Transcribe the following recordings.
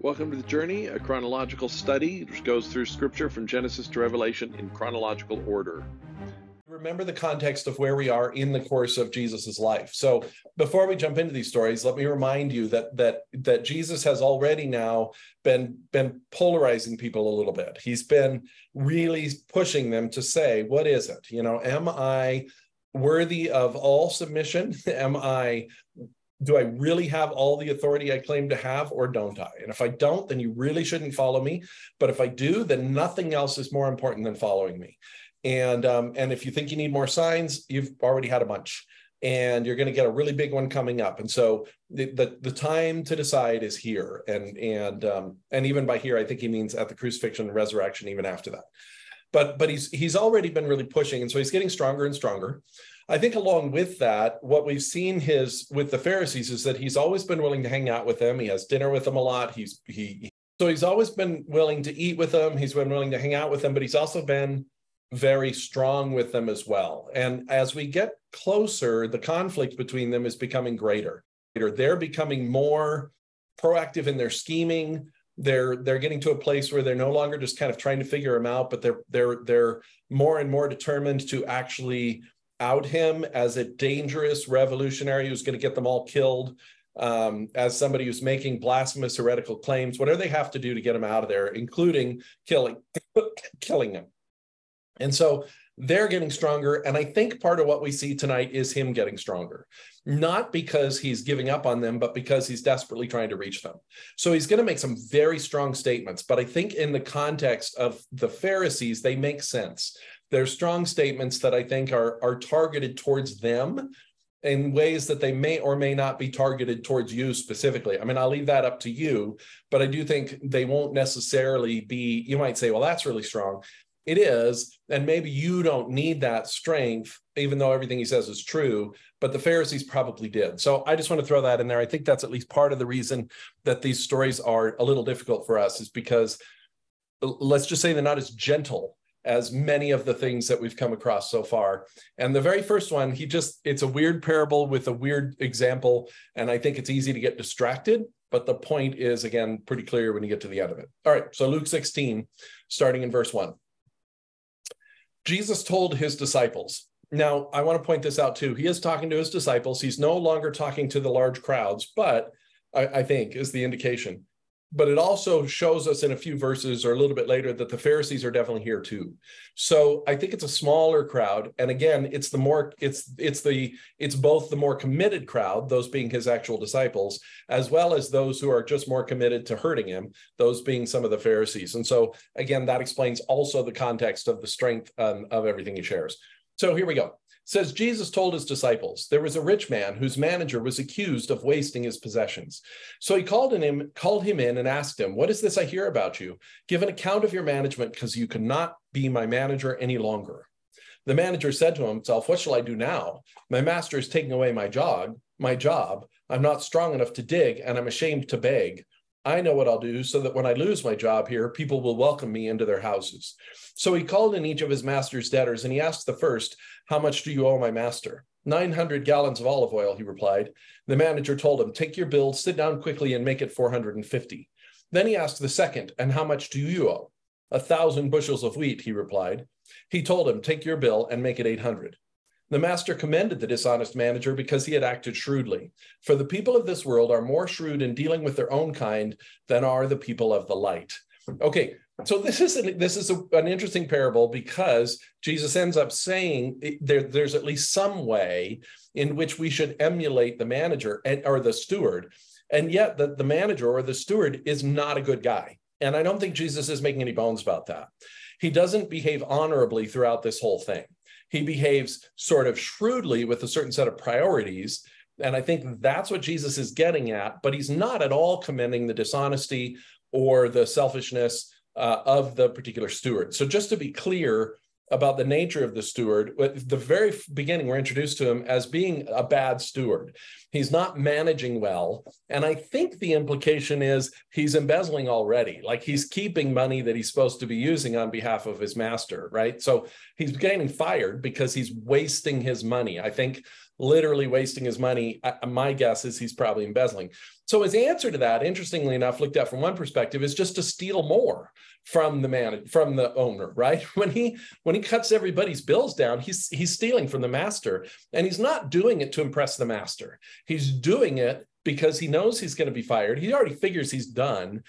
Welcome to The Journey, a chronological study which goes through scripture from Genesis to Revelation in chronological order. Remember the context of where we are in the course of Jesus's life. So before we jump into these stories, let me remind you that that that Jesus has already now been been polarizing people a little bit. He's been really pushing them to say, what is it? You know, am I worthy of all submission? Am I do I really have all the authority I claim to have, or don't I? And if I don't, then you really shouldn't follow me. But if I do, then nothing else is more important than following me. And um, and if you think you need more signs, you've already had a bunch, and you're going to get a really big one coming up. And so the the, the time to decide is here. And and um, and even by here, I think he means at the crucifixion and resurrection, even after that. But but he's he's already been really pushing, and so he's getting stronger and stronger. I think along with that, what we've seen his with the Pharisees is that he's always been willing to hang out with them. He has dinner with them a lot. He's he so he's always been willing to eat with them. He's been willing to hang out with them, but he's also been very strong with them as well. And as we get closer, the conflict between them is becoming greater. They're becoming more proactive in their scheming. They're they're getting to a place where they're no longer just kind of trying to figure him out, but they're they're they're more and more determined to actually out him as a dangerous revolutionary who's going to get them all killed, um, as somebody who's making blasphemous heretical claims, whatever they have to do to get him out of there, including killing killing him. And so they're getting stronger. And I think part of what we see tonight is him getting stronger, not because he's giving up on them, but because he's desperately trying to reach them. So he's going to make some very strong statements. But I think in the context of the Pharisees, they make sense. They're strong statements that I think are, are targeted towards them in ways that they may or may not be targeted towards you specifically. I mean, I'll leave that up to you, but I do think they won't necessarily be, you might say, well, that's really strong. It is. And maybe you don't need that strength, even though everything he says is true, but the Pharisees probably did. So I just want to throw that in there. I think that's at least part of the reason that these stories are a little difficult for us, is because let's just say they're not as gentle as many of the things that we've come across so far. And the very first one, he just, it's a weird parable with a weird example. And I think it's easy to get distracted. But the point is, again, pretty clear when you get to the end of it. All right, so Luke 16, starting in verse 1. Jesus told his disciples, now I want to point this out too. He is talking to his disciples. He's no longer talking to the large crowds, but I, I think is the indication but it also shows us in a few verses or a little bit later that the pharisees are definitely here too. So i think it's a smaller crowd. And again it's the more it's it's the it's both the more committed crowd those being his actual disciples as well as those who are just more committed to hurting him those being some of the pharisees. And so again that explains also the context of the strength um, of everything he shares. So here we go says Jesus told his disciples, there was a rich man whose manager was accused of wasting his possessions. So he called him, called him in and asked him, What is this I hear about you? Give an account of your management, because you cannot be my manager any longer. The manager said to himself, What shall I do now? My master is taking away my job, my job. I'm not strong enough to dig, and I'm ashamed to beg. I know what I'll do so that when I lose my job here, people will welcome me into their houses. So he called in each of his master's debtors and he asked the first, How much do you owe my master? 900 gallons of olive oil, he replied. The manager told him, Take your bill, sit down quickly, and make it 450. Then he asked the second, And how much do you owe? A thousand bushels of wheat, he replied. He told him, Take your bill and make it 800. The master commended the dishonest manager because he had acted shrewdly. For the people of this world are more shrewd in dealing with their own kind than are the people of the light. Okay, so this is an, this is a, an interesting parable because Jesus ends up saying eh, there, there's at least some way in which we should emulate the manager and, or the steward, and yet the, the manager or the steward is not a good guy. And I don't think Jesus is making any bones about that. He doesn't behave honorably throughout this whole thing he behaves sort of shrewdly with a certain set of priorities. And I think that's what Jesus is getting at, but he's not at all commending the dishonesty or the selfishness uh, of the particular steward. So, just to be clear, about the nature of the steward. At the very beginning, we're introduced to him as being a bad steward. He's not managing well. And I think the implication is he's embezzling already. Like he's keeping money that he's supposed to be using on behalf of his master, right? So he's getting fired because he's wasting his money. I think literally wasting his money. My guess is he's probably embezzling. So his answer to that, interestingly enough, looked at from one perspective, is just to steal more from the man from the owner, right? When he when he cuts everybody's bills down, he's he's stealing from the master, and he's not doing it to impress the master. He's doing it because he knows he's going to be fired. He already figures he's done,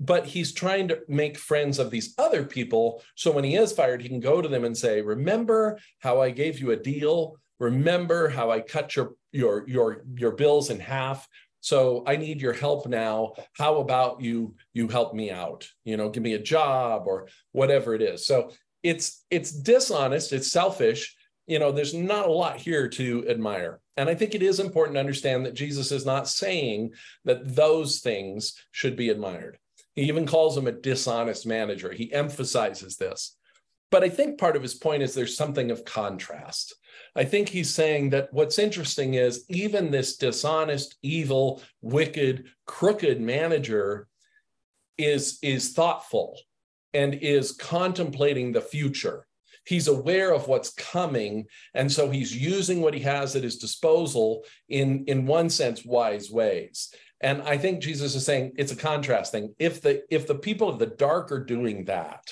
but he's trying to make friends of these other people. So when he is fired, he can go to them and say, "Remember how I gave you a deal? Remember how I cut your your your your bills in half? So I need your help now. How about you you help me out? You know, give me a job or whatever it is." So it's it's dishonest, it's selfish. You know, there's not a lot here to admire. And I think it is important to understand that Jesus is not saying that those things should be admired. He even calls him a dishonest manager. He emphasizes this. But I think part of his point is there's something of contrast. I think he's saying that what's interesting is even this dishonest, evil, wicked, crooked manager is, is thoughtful and is contemplating the future. He's aware of what's coming. And so he's using what he has at his disposal in, in one sense, wise ways. And I think Jesus is saying it's a contrast thing. If the if the people of the dark are doing that,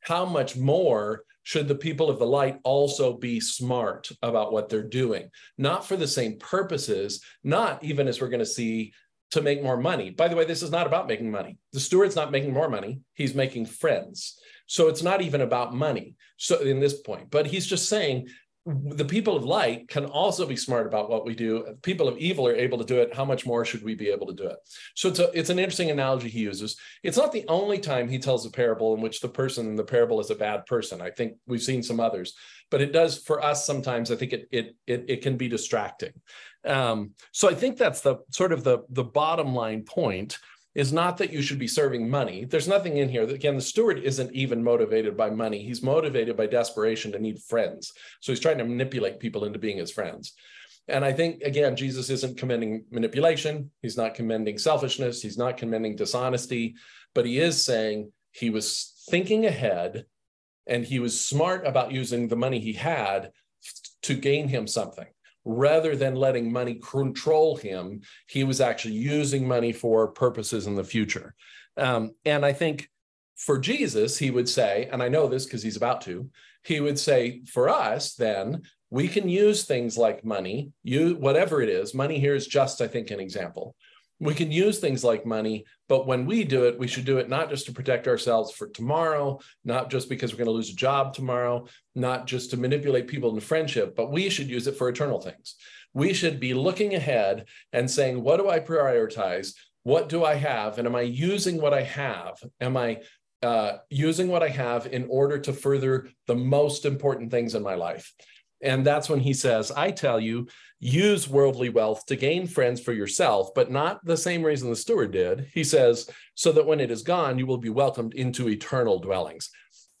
how much more should the people of the light also be smart about what they're doing? Not for the same purposes, not even as we're going to see to make more money. By the way, this is not about making money. The steward's not making more money, he's making friends. So it's not even about money. So in this point, but he's just saying the people of light can also be smart about what we do. People of evil are able to do it. How much more should we be able to do it? So it's a, it's an interesting analogy he uses. It's not the only time he tells a parable in which the person in the parable is a bad person. I think we've seen some others, but it does for us sometimes. I think it it it, it can be distracting. Um, so I think that's the sort of the the bottom line point is not that you should be serving money. There's nothing in here. That again, the steward isn't even motivated by money. He's motivated by desperation to need friends. So he's trying to manipulate people into being his friends. And I think, again, Jesus isn't commending manipulation. He's not commending selfishness. He's not commending dishonesty. But he is saying he was thinking ahead and he was smart about using the money he had to gain him something rather than letting money control him, he was actually using money for purposes in the future. Um, and I think for Jesus, he would say, and I know this because he's about to, he would say, for us, then we can use things like money, you whatever it is. Money here is just, I think, an example we can use things like money, but when we do it, we should do it not just to protect ourselves for tomorrow, not just because we're going to lose a job tomorrow, not just to manipulate people in friendship, but we should use it for eternal things. We should be looking ahead and saying, what do I prioritize? What do I have? And am I using what I have? Am I uh, using what I have in order to further the most important things in my life? And that's when he says, I tell you, use worldly wealth to gain friends for yourself, but not the same reason the steward did. He says, so that when it is gone, you will be welcomed into eternal dwellings.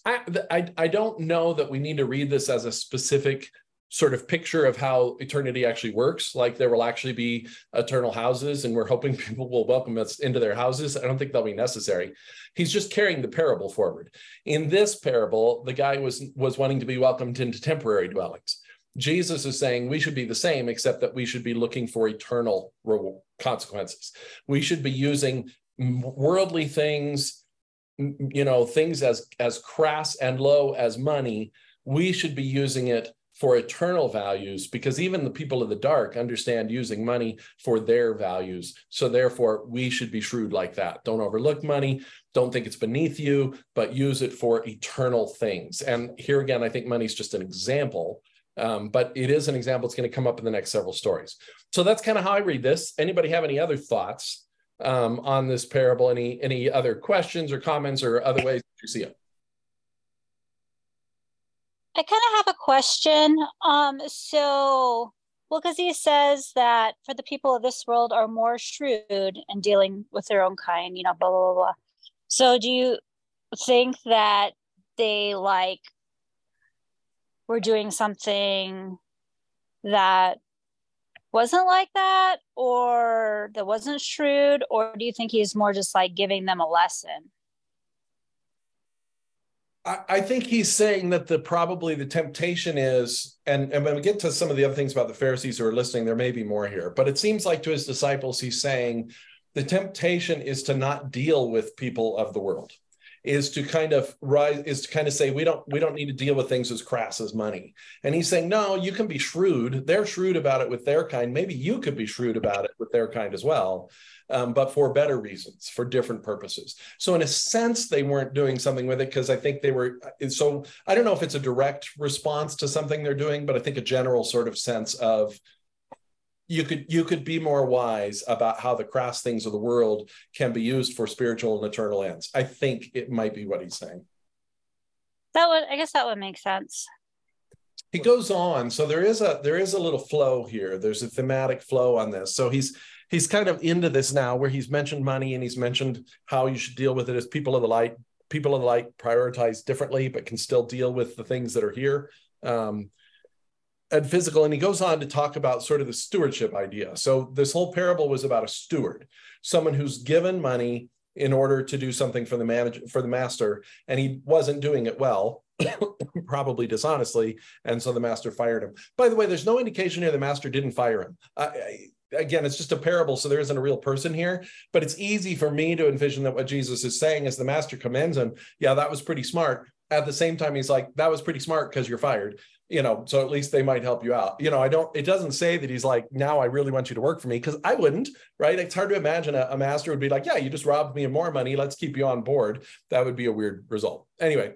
I, I, I don't know that we need to read this as a specific sort of picture of how eternity actually works. Like there will actually be eternal houses, and we're hoping people will welcome us into their houses. I don't think that'll be necessary. He's just carrying the parable forward. In this parable, the guy was was wanting to be welcomed into temporary dwellings. Jesus is saying we should be the same, except that we should be looking for eternal consequences. We should be using worldly things, you know, things as as crass and low as money. We should be using it for eternal values because even the people of the dark understand using money for their values. So therefore, we should be shrewd like that. Don't overlook money. Don't think it's beneath you, but use it for eternal things. And here again, I think money is just an example. Um, but it is an example. It's going to come up in the next several stories. So that's kind of how I read this. Anybody have any other thoughts um, on this parable? Any any other questions or comments or other ways you see it? I kind of have a question. Um, so, well, because he says that for the people of this world are more shrewd in dealing with their own kind, you know, blah, blah, blah, blah. So, do you think that they like were doing something that wasn't like that or that wasn't shrewd? Or do you think he's more just like giving them a lesson? I, think he's saying that the probably the temptation is, and, and when we get to some of the other things about the Pharisees who are listening, there may be more here, but it seems like to his disciples, he's saying the temptation is to not deal with people of the world is to kind of rise is to kind of say we don't we don't need to deal with things as crass as money. And he's saying no you can be shrewd. They're shrewd about it with their kind. Maybe you could be shrewd about it with their kind as well um, but for better reasons for different purposes. So in a sense they weren't doing something with it because i think they were so i don't know if it's a direct response to something they're doing but i think a general sort of sense of you could you could be more wise about how the crass things of the world can be used for spiritual and eternal ends. I think it might be what he's saying. That would I guess that would make sense. He goes on. So there is a there is a little flow here. There's a thematic flow on this. So he's he's kind of into this now where he's mentioned money and he's mentioned how you should deal with it as people of the light. People of the light prioritize differently, but can still deal with the things that are here. Um, and physical and he goes on to talk about sort of the stewardship idea. So this whole parable was about a steward someone who's given money in order to do something for the manager for the master and he wasn't doing it well probably dishonestly and so the master fired him. By the way there's no indication here the master didn't fire him. I, I, again it's just a parable so there isn't a real person here but it's easy for me to envision that what jesus is saying is the master commends him yeah that was pretty smart. At the same time he's like that was pretty smart because you're fired you know so at least they might help you out. You know i don't it doesn't say that he's like now i really want you to work for me because i wouldn't right? It's hard to imagine a, a, master would be like yeah you just robbed me of more money. Let's keep you on board. That would be a weird result. Anyway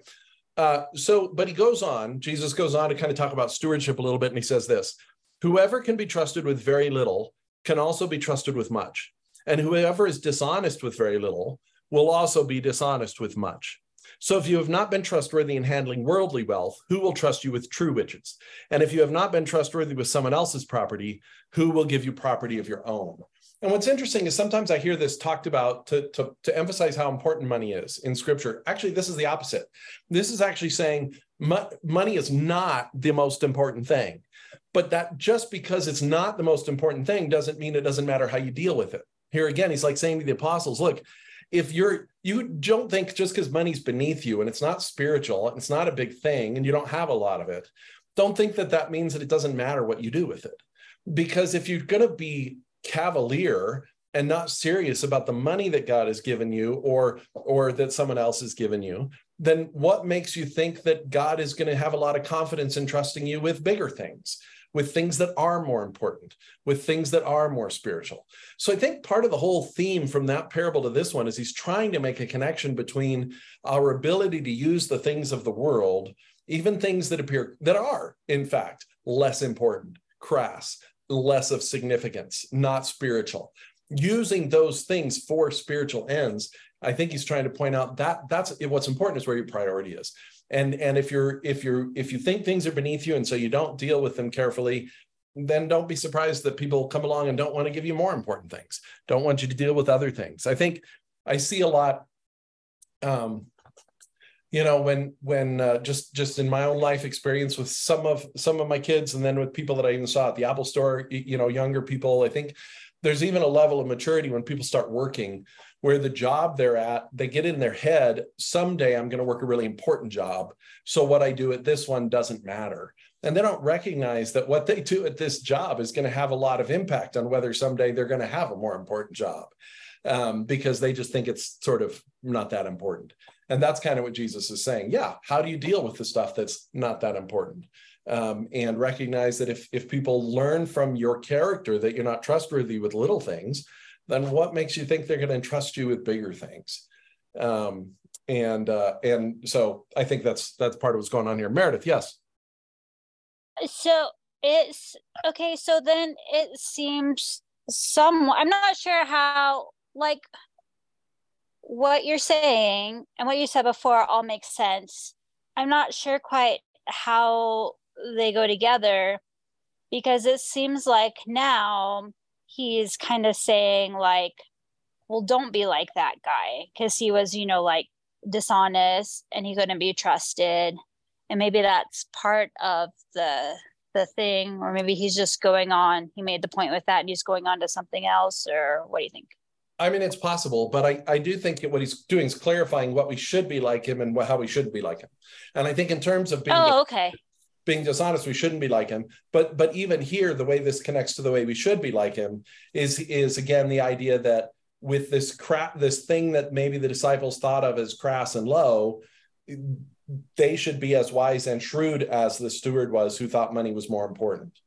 uh, so but he goes on jesus goes on to kind of talk about stewardship a little bit and he says this whoever can be trusted with very little can also be trusted with much and whoever is dishonest with very little will also be dishonest with much so if you have not been trustworthy in handling worldly wealth, who will trust you with true riches? And if you have not been trustworthy with someone else's property, who will give you property of your own? And what's interesting is sometimes I hear this talked about to, to, to emphasize how important money is in scripture. Actually, this is the opposite. This is actually saying mo- money is not the most important thing. But that just because it's not the most important thing doesn't mean it doesn't matter how you deal with it. Here again, he's like saying to the apostles, look, if you're you don't think just because money's beneath you and it's not spiritual and it's not a big thing and you don't have a lot of it don't think that that means that it doesn't matter what you do with it. Because if you're going to be cavalier and not serious about the money that God has given you or or that someone else has given you then what makes you think that God is going to have a lot of confidence in trusting you with bigger things with things that are more important, with things that are more spiritual. So I think part of the whole theme from that parable to this one is he's trying to make a connection between our ability to use the things of the world, even things that appear that are, in fact, less important, crass, less of significance, not spiritual. Using those things for spiritual ends, I think he's trying to point out that that's what's important is where your priority is and and if you're if you're if you think things are beneath you and so you don't deal with them carefully then don't be surprised that people come along and don't want to give you more important things don't want you to deal with other things. I think i see a lot um you know when when uh, just just in my own life experience with some of some of my kids and then with people that i even saw at the apple store you know younger people i think there's even a level of maturity when people start working where the job they're at, they get in their head, someday I'm going to work a really important job. So what I do at this one doesn't matter. And they don't recognize that what they do at this job is going to have a lot of impact on whether someday they're going to have a more important job um, because they just think it's sort of not that important. And that's kind of what Jesus is saying. Yeah, how do you deal with the stuff that's not that important? Um, and recognize that if if people learn from your character that you're not trustworthy with little things, then what makes you think they're going to entrust you with bigger things? Um, and uh, and so I think that's that's part of what's going on here. Meredith, yes. So it's okay. So then it seems some. I'm not sure how like what you're saying and what you said before all makes sense. I'm not sure quite how they go together because it seems like now he's kind of saying like well don't be like that guy because he was you know like dishonest and he couldn't be trusted. And maybe that's part of the the thing or maybe he's just going on he made the point with that and he's going on to something else or what do you think? I mean it's possible but i i do think what he's doing is clarifying what we should be like him and how we shouldn't be like him. And i think in terms of being oh okay being dishonest we shouldn't be like him but but even here the way this connects to the way we should be like him is is again the idea that with this crap, this thing that maybe the disciples thought of as crass and low, they should be as wise and shrewd as the steward was who thought money was more important.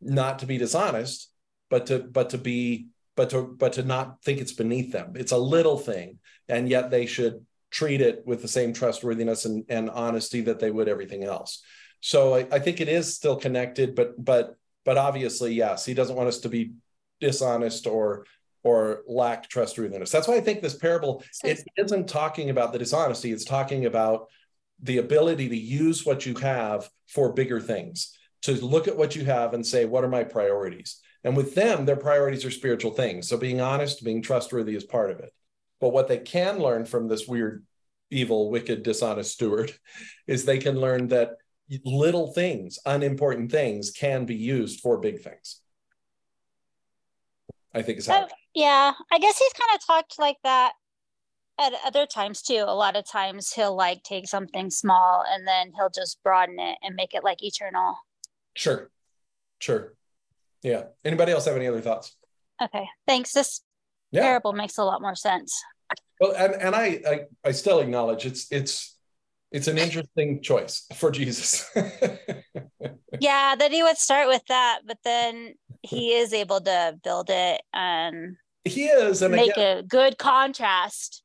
Not to be dishonest, but to but to be but to but to not think it's beneath them. It's a little thing, and yet they should treat it with the same trustworthiness and, and honesty that they would everything else. So I, I think it is still connected, but but but obviously, yes, he doesn't want us to be dishonest or or lack trustworthiness. That's why I think this parable it isn't talking about the dishonesty. It's talking about the ability to use what you have for bigger things. To look at what you have and say, what are my priorities? And with them, their priorities are spiritual things. So being honest, being trustworthy is part of it. But what they can learn from this weird, evil, wicked, dishonest steward is they can learn that little things, unimportant things, can be used for big things. I think is how. Uh, yeah, I guess he's kind of talked like that at other times too. A lot of times he'll like take something small and then he'll just broaden it and make it like eternal. Sure, sure. Yeah. Anybody else have any other thoughts? Okay. Thanks. This yeah. parable makes a lot more sense. Well, and, and I, I I still acknowledge it's it's it's an interesting choice for Jesus. yeah, that he would start with that, but then he is able to build it and he is and make again, a good contrast.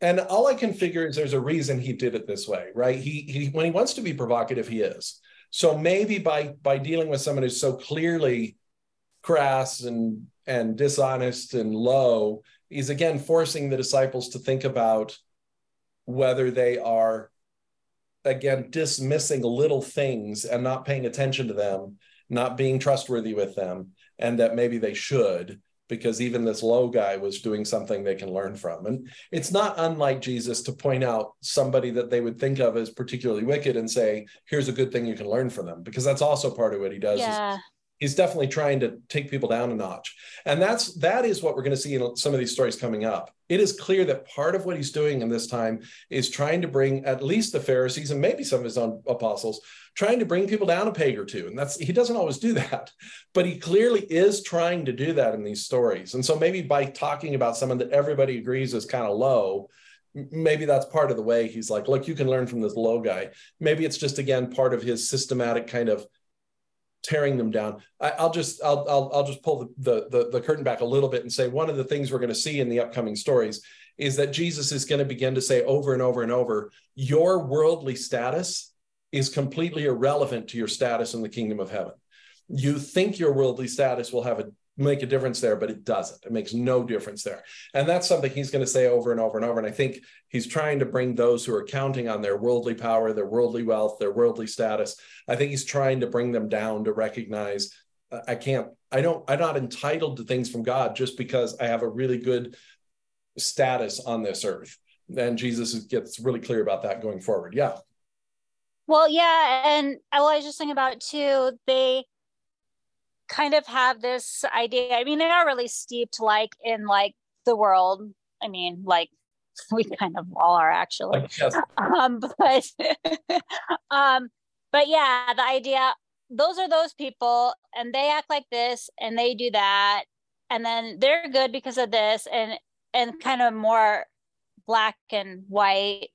And all I can figure is there's a reason he did it this way, right? He he when he wants to be provocative, he is. So maybe by by dealing with someone who's so clearly crass and and dishonest and low, he's again forcing the disciples to think about whether they are again dismissing little things and not paying attention to them, not being trustworthy with them, and that maybe they should because even this low guy was doing something they can learn from. And it's not unlike Jesus to point out somebody that they would think of as particularly wicked and say, here's a good thing you can learn from them, because that's also part of what he does. Yeah he's definitely trying to take people down a notch. And that's that is what we're going to see in some of these stories coming up. It is clear that part of what he's doing in this time is trying to bring at least the pharisees and maybe some of his own apostles trying to bring people down a peg or two. And that's he doesn't always do that but he clearly is trying to do that in these stories. And so maybe by talking about someone that everybody agrees is kind of low maybe that's part of the way he's like look you can learn from this low guy. Maybe it's just again part of his systematic kind of tearing them down. I, will just I'll, I'll I'll just pull the, the the curtain back a little bit and say one of the things we're going to see in the upcoming stories is that Jesus is going to begin to say over and over and over, your worldly status is completely irrelevant to your status in the kingdom of heaven. You think your worldly status will have a make a difference there, but it doesn't. It makes no difference there. And that's something he's going to say over and over and over. And I think he's trying to bring those who are counting on their worldly power, their worldly wealth, their worldly status. I think he's trying to bring them down to recognize uh, I can't, I don't, I'm not entitled to things from God just because I have a really good status on this earth. And Jesus gets really clear about that going forward. Yeah. Well, yeah. And I was just thinking about too, they, kind of have this idea. I mean, they are really steeped like in like the world. I mean, like we kind of all are actually. Um, but um, but yeah, the idea those are those people and they act like this and they do that and then they're good because of this and and kind of more black and white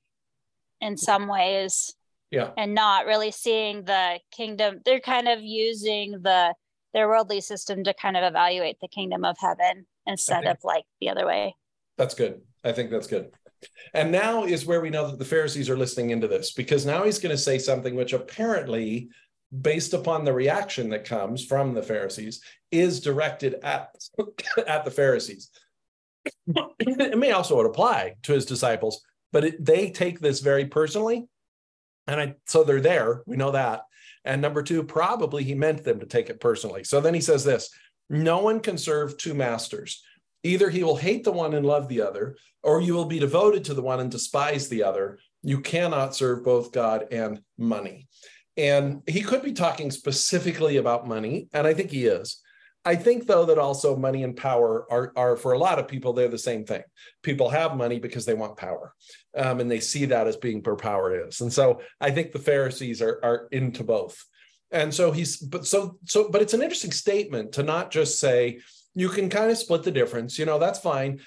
in some ways yeah and not really seeing the kingdom they're kind of using the their worldly system to kind of evaluate the kingdom of heaven instead of like the other way. That's good. I think that's good. And now is where we know that the Pharisees are listening into this because now he's going to say something which apparently, based upon the reaction that comes from the Pharisees, is directed at, at the Pharisees. it may also apply to his disciples, but it, they take this very personally. And I, so they're there. We know that. And number two, probably he meant them to take it personally. So then he says this no one can serve two masters. Either he will hate the one and love the other, or you will be devoted to the one and despise the other. You cannot serve both God and money. And he could be talking specifically about money, and I think he is. I think, though, that also money and power are, are for a lot of people, they're the same thing. People have money because they want power, um, and they see that as being where power is. And so I think the Pharisees are, are into both. And so he's, but so, so, but it's an interesting statement to not just say, you can kind of split the difference, you know, that's fine.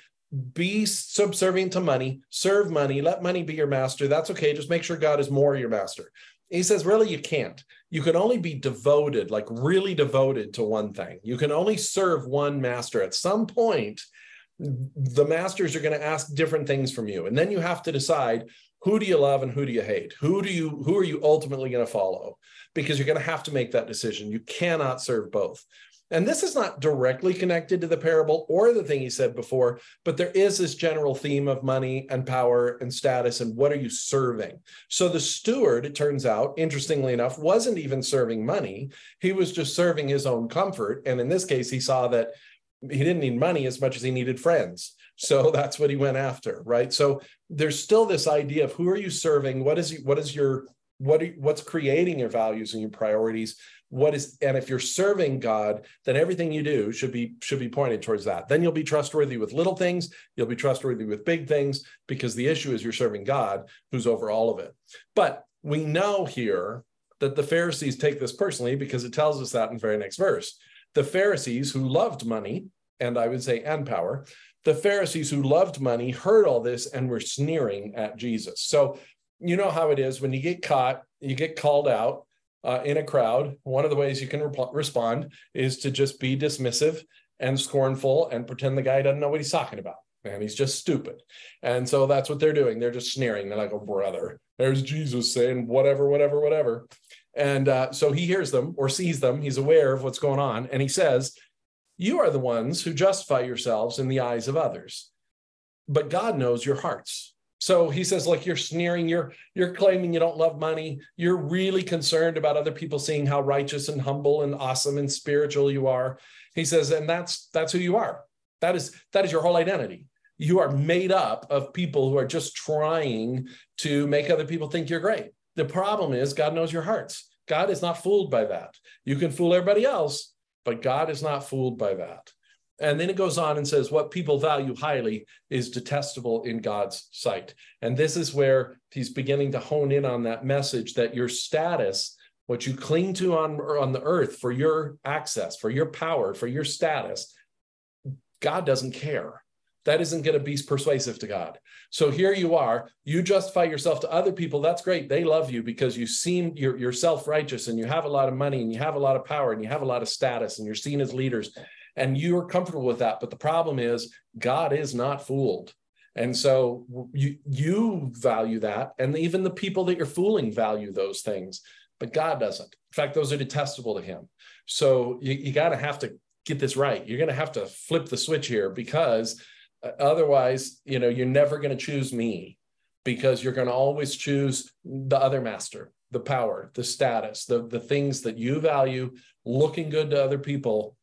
be subservient to money, serve money, let money be your master. That's okay. Just make sure God is more your master. He says, really, you can't. You can only be devoted, like really devoted to one thing. You can only serve one master. At some point, the masters are going to ask different things from you. And then you have to decide who do you love and who do you hate? Who do you who are you ultimately going to follow? Because you're going to have to make that decision. You cannot serve both. And this is not directly connected to the parable or the thing he said before, but there is this general theme of money and power and status and what are you serving? So the steward, it turns out, interestingly enough, wasn't even serving money. He was just serving his own comfort. And in this case, he saw that he didn't need money as much as he needed friends. So that's what he went after, right? So there's still this idea of who are you serving? What is what is your what are, what's creating your values and your priorities? What is and if you're serving god then everything you do should be should be pointed towards that. Then you'll be trustworthy with little things. You'll be trustworthy with big things because the issue is you're serving god who's over all of it. But we know here that the pharisees take this personally because it tells us that in the very next verse. The pharisees who loved money and i would say and power the pharisees who loved money heard all this and were sneering at jesus. So you know how it is when you get caught you get called out uh, in a crowd, one of the ways you can respond is to just be dismissive and scornful and pretend the guy doesn't know what he's talking about. And he's just stupid. And so that's what they're doing. They're just sneering. They're like, oh, brother, there's Jesus saying whatever, whatever, whatever. And uh, so he hears them or sees them. He's aware of what's going on. And he says, You are the ones who justify yourselves in the eyes of others, but God knows your hearts. So he says, like you're sneering, you're you're claiming you don't love money. You're really concerned about other people seeing how righteous and humble and awesome and spiritual you are. He says, and that's that's who you are. That is that is your whole identity. You are made up of people who are just trying to make other people think you're great. The problem is God knows your hearts. God is not fooled by that. You can fool everybody else, but God is not fooled by that. And then it goes on and says, What people value highly is detestable in God's sight. And this is where he's beginning to hone in on that message that your status, what you cling to on, on the earth for your access, for your power, for your status, God doesn't care. That isn't going to be persuasive to God. So here you are, you justify yourself to other people. That's great. They love you because you seem you're, you're self righteous and you have a lot of money and you have a lot of power and you have a lot of status and you're seen as leaders and you are comfortable with that. But the problem is, God is not fooled. And so you you value that, and even the people that you're fooling value those things, but God doesn't. In fact, those are detestable to Him. So you, you got to have to get this right. You're going to have to flip the switch here because uh, otherwise, you know, you're never going to choose me because you're going to always choose the other master, the power, the status, the the things that you value, looking good to other people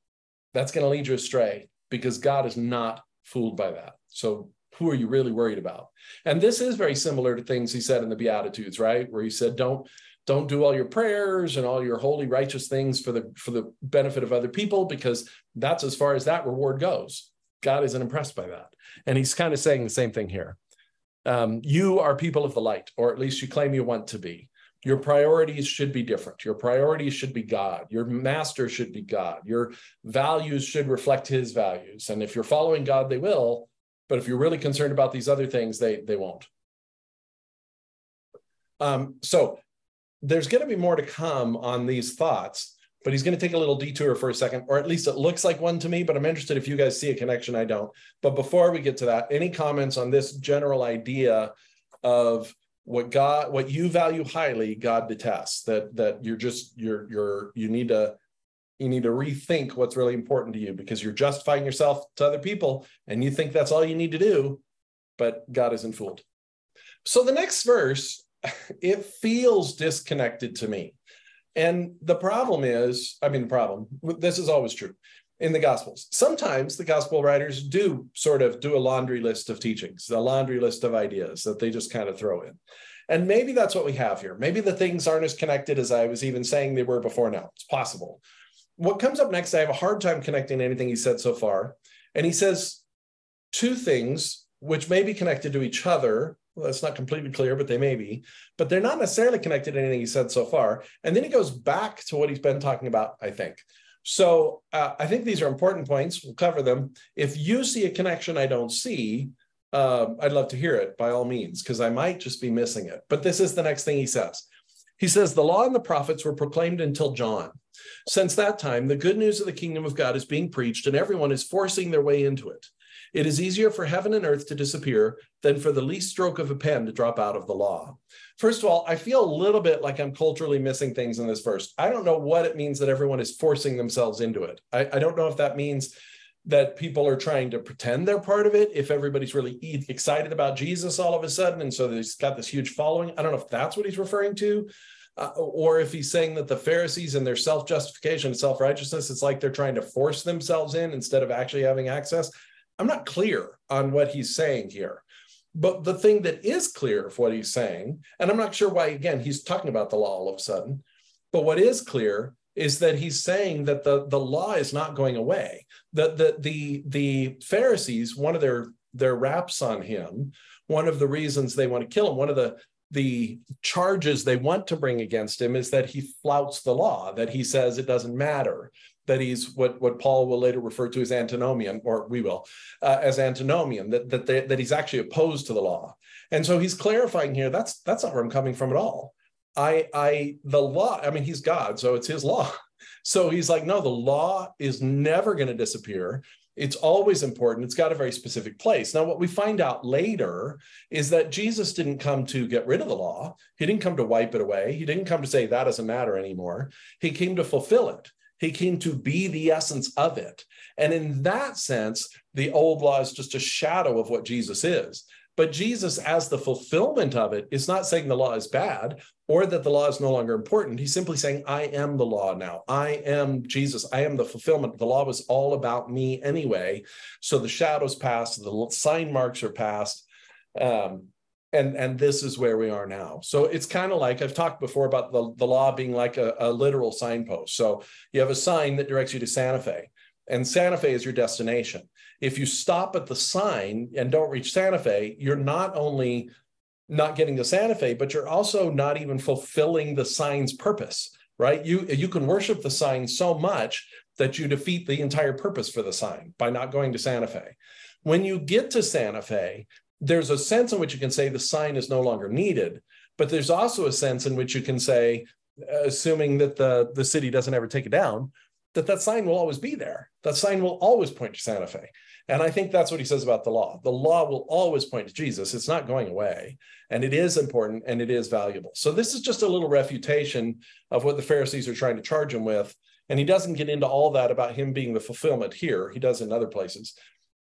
that's going to lead you astray because God is not fooled by that. So who are you really worried about? And this is very similar to things he said in the Beatitudes, right? Where he said, don't don't do all your prayers and all your holy righteous things for the for the benefit of other people because that's as far as that reward goes. God isn't impressed by that. And he's kind of saying the same thing here. Um, you are people of the light, or at least you claim you want to be your priorities should be different. Your priorities should be God. Your master should be God. Your values should reflect his values. And if you're following God, they will. But if you're really concerned about these other things, they, they won't. Um, so there's going to be more to come on these thoughts, but he's going to take a little detour for a second, or at least it looks like one to me. But I'm interested if you guys see a connection. I don't. But before we get to that, any comments on this general idea of what God, what you value highly, God detests. That that you're just you're you're you need to you need to rethink what's really important to you because you're justifying yourself to other people and you think that's all you need to do, but God isn't fooled. So the next verse, it feels disconnected to me. And the problem is, I mean, the problem, this is always true in the Gospels. Sometimes the Gospel writers do sort of do a laundry list of teachings, a laundry list of ideas that they just kind of throw in. And maybe that's what we have here. Maybe the things aren't as connected as I was even saying they were before now. It's possible. What comes up next, I have a hard time connecting anything he said so far. And he says two things which may be connected to each other. Well, that's not completely clear, but they may be. But they're not necessarily connected to anything he said so far. And then he goes back to what he's been talking about, I think So uh, I think these are important points. We'll cover them. If you see a connection I don't see, uh, I'd love to hear it by all means, because I might just be missing it. But this is the next thing he says. He says, The law and the prophets were proclaimed until John. Since that time, the good news of the kingdom of God is being preached, and everyone is forcing their way into it. It is easier for heaven and earth to disappear than for the least stroke of a pen to drop out of the law. First of all, I feel a little bit like I'm culturally missing things in this verse. I don't know what it means that everyone is forcing themselves into it. I, I don't know if that means that people are trying to pretend they're part of it, if everybody's really excited about Jesus all of a sudden, and so he's got this huge following. I don't know if that's what he's referring to. Uh, or if he's saying that the Pharisees and their self justification self righteousness, it's like they're trying to force themselves in instead of actually having access. I'm not clear on what he's saying here. But the thing that is clear of what he's saying, and I'm not sure why, again, he's talking about the law all of a sudden, but what is clear is that he's saying that the, the law is not going away. That the, the, the Pharisees, one of their, their raps on him, one of the reasons they want to kill him, one of the, the charges they want to bring against him is that he flouts the law, that he says it doesn't matter, that he's what, what Paul will later refer to as antinomian, or we will, uh, as antinomian, that, that, they, that he's actually opposed to the law. And so he's clarifying here, that's, that's not where I'm coming from at all. I, I, the law, I mean, he's God, so it's his law. So he's like, no, the law is never going to disappear. It's always important. It's got a very specific place. Now, what we find out later is that Jesus didn't come to get rid of the law. He didn't come to wipe it away. He didn't come to say that doesn't matter anymore. He came to fulfill it. He came to be the essence of it. And in that sense, the old law is just a shadow of what Jesus is. But Jesus, as the fulfillment of it, is not saying the law is bad or that the law is no longer important. He's simply saying, I am the law now. I am Jesus. I am the fulfillment. The law was all about me anyway. So the shadows passed, the sign marks are passed. Um, and, and this is where we are now. So it's kind of like I've talked before about the, the law being like a, a literal signpost. So you have a sign that directs you to Santa Fe, and Santa Fe is your destination if you stop at the sign and don't reach Santa Fe, you're not only not getting to Santa Fe, but you're also not even fulfilling the sign's purpose, right? You you can worship the sign so much that you defeat the entire purpose for the sign by not going to Santa Fe. When you get to Santa Fe, there's a sense in which you can say the sign is no longer needed, but there's also a sense in which you can say, assuming that the, the city doesn't ever take it down, that that sign will always be there. That sign will always point to Santa Fe. And I think that's what he says about the law. The law will always point to Jesus. It's not going away. And it is important and it is valuable. So this is just a little refutation of what the Pharisees are trying to charge him with. And he doesn't get into all that about him being the fulfillment here. He does in other places.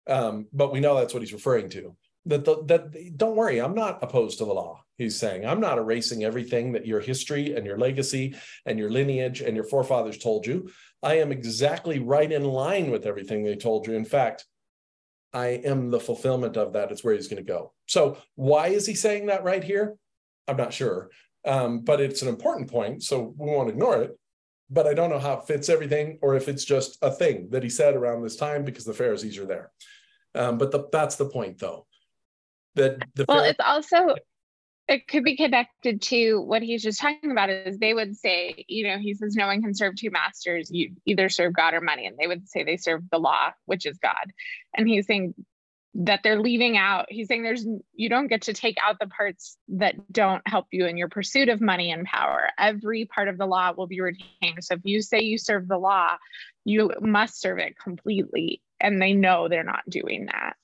Um, but we know that's what he's referring to. That, the, that don't worry, I'm not opposed to the law. He's saying, I'm not erasing everything that your history and your legacy and your lineage and your forefathers told you. I am exactly right in line with everything they told you. In fact, I am the fulfillment of that. It's where he's going to go. So, why is he saying that right here? I'm not sure. Um, but it's an important point. So, we won't ignore it. But I don't know how it fits everything or if it's just a thing that he said around this time because the Pharisees are there. Um, but the, that's the point, though. That the well, Pharisees- it's also it could be connected to what he's just talking about is they would say you know he says no one can serve two masters. You either serve god or money. And they would say they serve the law which is god. And he's saying that they're leaving out he's saying there's you don't get to take out the parts that don't help you in your pursuit of money and power. Every part of the law will be retained. So if you say you serve the law you must serve it completely. And they know they're not doing that.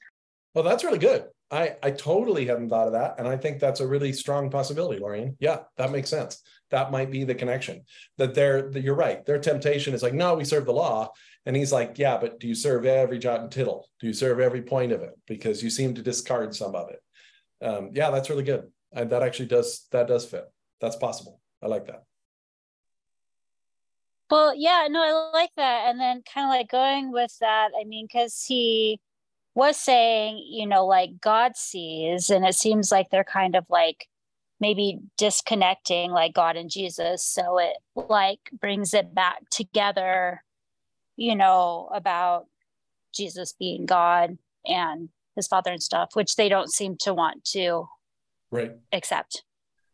Well that's really good I, I totally hadn't thought of that. And I think that's a really strong possibility, Lorian. Yeah, that makes sense. That might be the connection that they're, that you're right. Their temptation is like, no, we serve the law. And he's like, yeah, but do you serve every jot and tittle? Do you serve every point of it? Because you seem to discard some of it. Um, yeah, that's really good. And that actually does, that does fit. That's possible. I like that. Well, yeah, no, I like that. And then kind of like going with that, I mean, because he, was saying, you know, like God sees, and it seems like they're kind of like maybe disconnecting like God and Jesus. So it like brings it back together, you know, about Jesus being God and his father and stuff, which they don't seem to want to right accept.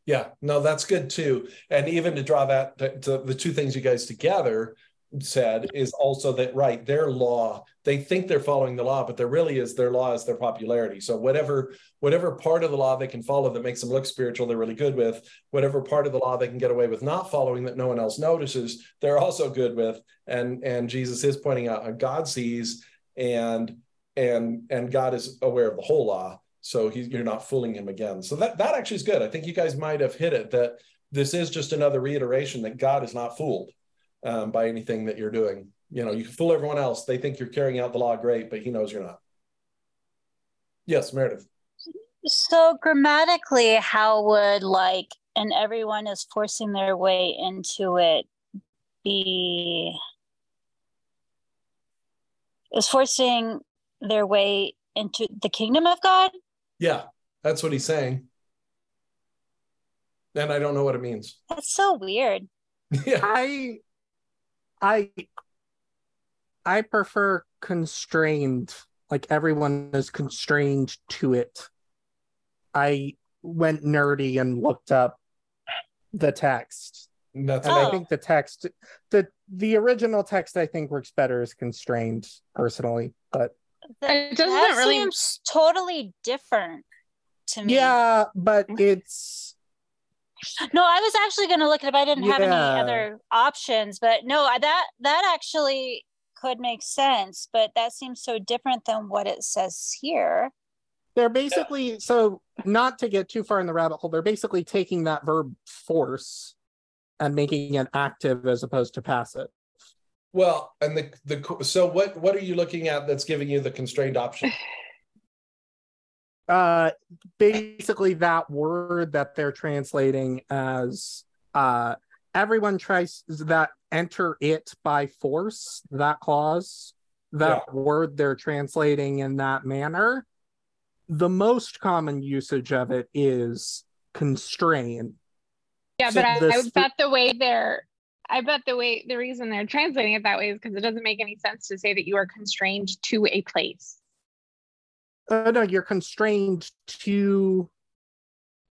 Yeah, no, that's good too. And even to draw that to, to the two things you guys together, said is also that right their law they think they're following the law but there really is their law is their popularity. So whatever whatever part of the law they can follow that makes them look spiritual they're really good with whatever part of the law they can get away with not following that no one else notices they're also good with. And and jesus is pointing out uh, god sees and and and god is aware of the whole law. So he, you're not fooling him again. So that that actually is good. I think you guys might have hit it that this is just another reiteration that god is not fooled um, by anything that you're doing. You know, you can fool everyone else. They think you're carrying out the law great, but he knows you're not. Yes, Meredith. So grammatically, how would like, and everyone is forcing their way into it be is forcing their way into the kingdom of God? Yeah, that's what he's saying. And I don't know what it means. That's so weird. yeah. I I I prefer constrained, like everyone is constrained to it. I went nerdy and looked up the text. That's and I think the text the the original text I think works better as constrained personally, but it doesn't that really seems totally different to me. Yeah, but it's no, I was actually going to look it up. I didn't yeah. have any other options, but no, that that actually could make sense. But that seems so different than what it says here. They're basically so not to get too far in the rabbit hole. They're basically taking that verb force and making it active as opposed to passive. Well, and the the so what what are you looking at that's giving you the constrained option? uh, basically that word that they're translating as uh, everyone tries that enter it by force, that clause, that yeah. word they're translating in that manner. The most common usage of it is constrain. Yeah, so but I, I bet the way they're I bet the way the reason they're translating it that way is because it doesn't make any sense to say that you are constrained to a place uh, no, you're constrained to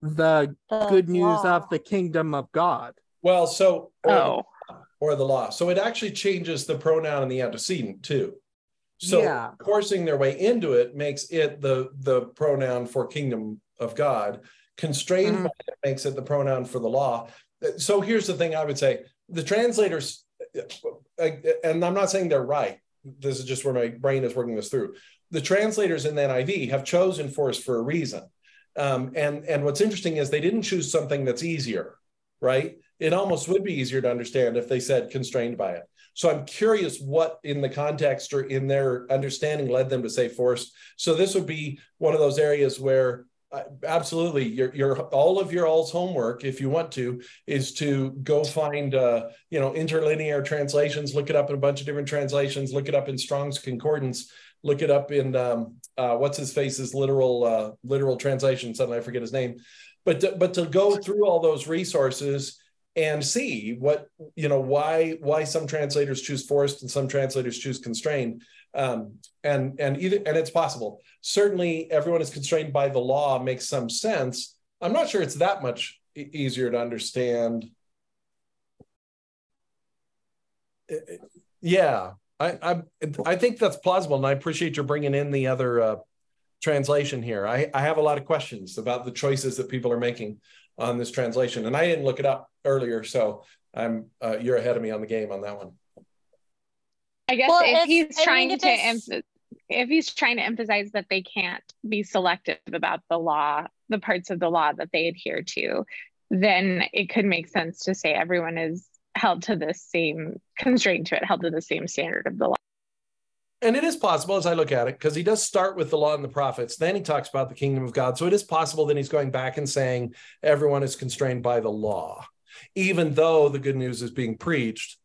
the good news of the kingdom of God. Well, so or, oh. the, or the law. So it actually changes the pronoun and the antecedent too. So yeah. forcing their way into it makes it the the pronoun for kingdom of God. Constrained mm. it makes it the pronoun for the law. So here's the thing I would say: the translators, and I'm not saying they're right. This is just where my brain is working this through the translators in the NIV have chosen force for a reason. Um, and, and what's interesting is they didn't choose something that's easier, right? It almost would be easier to understand if they said constrained by it. So I'm curious what in the context or in their understanding led them to say force. So this would be one of those areas where uh, absolutely your your all of your all's homework if you want to is to go find uh, you know interlinear translations look it up in a bunch of different translations look it up in strong's concordance look it up in um, uh, what's his face's literal uh, literal translation. Suddenly, I forget his name, but to, but to go through all those resources and see what you know why why some translators choose forced and some translators choose constrained um, and and either and it's possible. Certainly everyone is constrained by the law makes some sense. I'm not sure it's that much easier to understand. Yeah I, I, I think that's plausible, and I appreciate your bringing in the other uh, translation here. I, I have a lot of questions about the choices that people are making on this translation, and I didn't look it up earlier, so I'm uh, you're ahead of me on the game on that one. I guess well, if he's trying I mean, to em- if he's trying to emphasize that they can't be selective about the law, the parts of the law that they adhere to, then it could make sense to say everyone is held to the same constraint to it, held to the same standard of the law. And it is possible as I look at it, because he does start with the law and the prophets, then he talks about the kingdom of God. So it is possible that he's going back and saying everyone is constrained by the law. Even though the good news is being preached,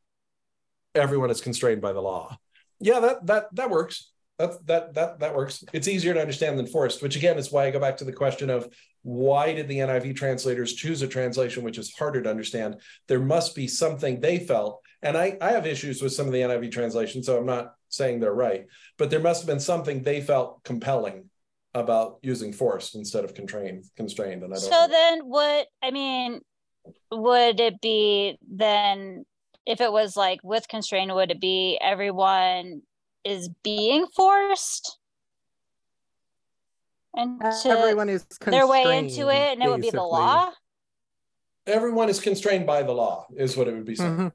everyone is constrained by the law. Yeah, that that that works. That that that that works. It's easier to understand than forced, which again is why I go back to the question of why did the NIV translators choose a translation which is harder to understand? There must be something they felt, and I, I have issues with some of the NIV translations, so I'm not saying they're right, but there must have been something they felt compelling about using forced instead of constrained. Constrained, and I don't. So know. then, what I mean, would it be then if it was like with constrained, would it be everyone is being forced into Everyone is their way constrained, into it, and it would be the law? Everyone is constrained by the law, is what it would be saying. Mhm.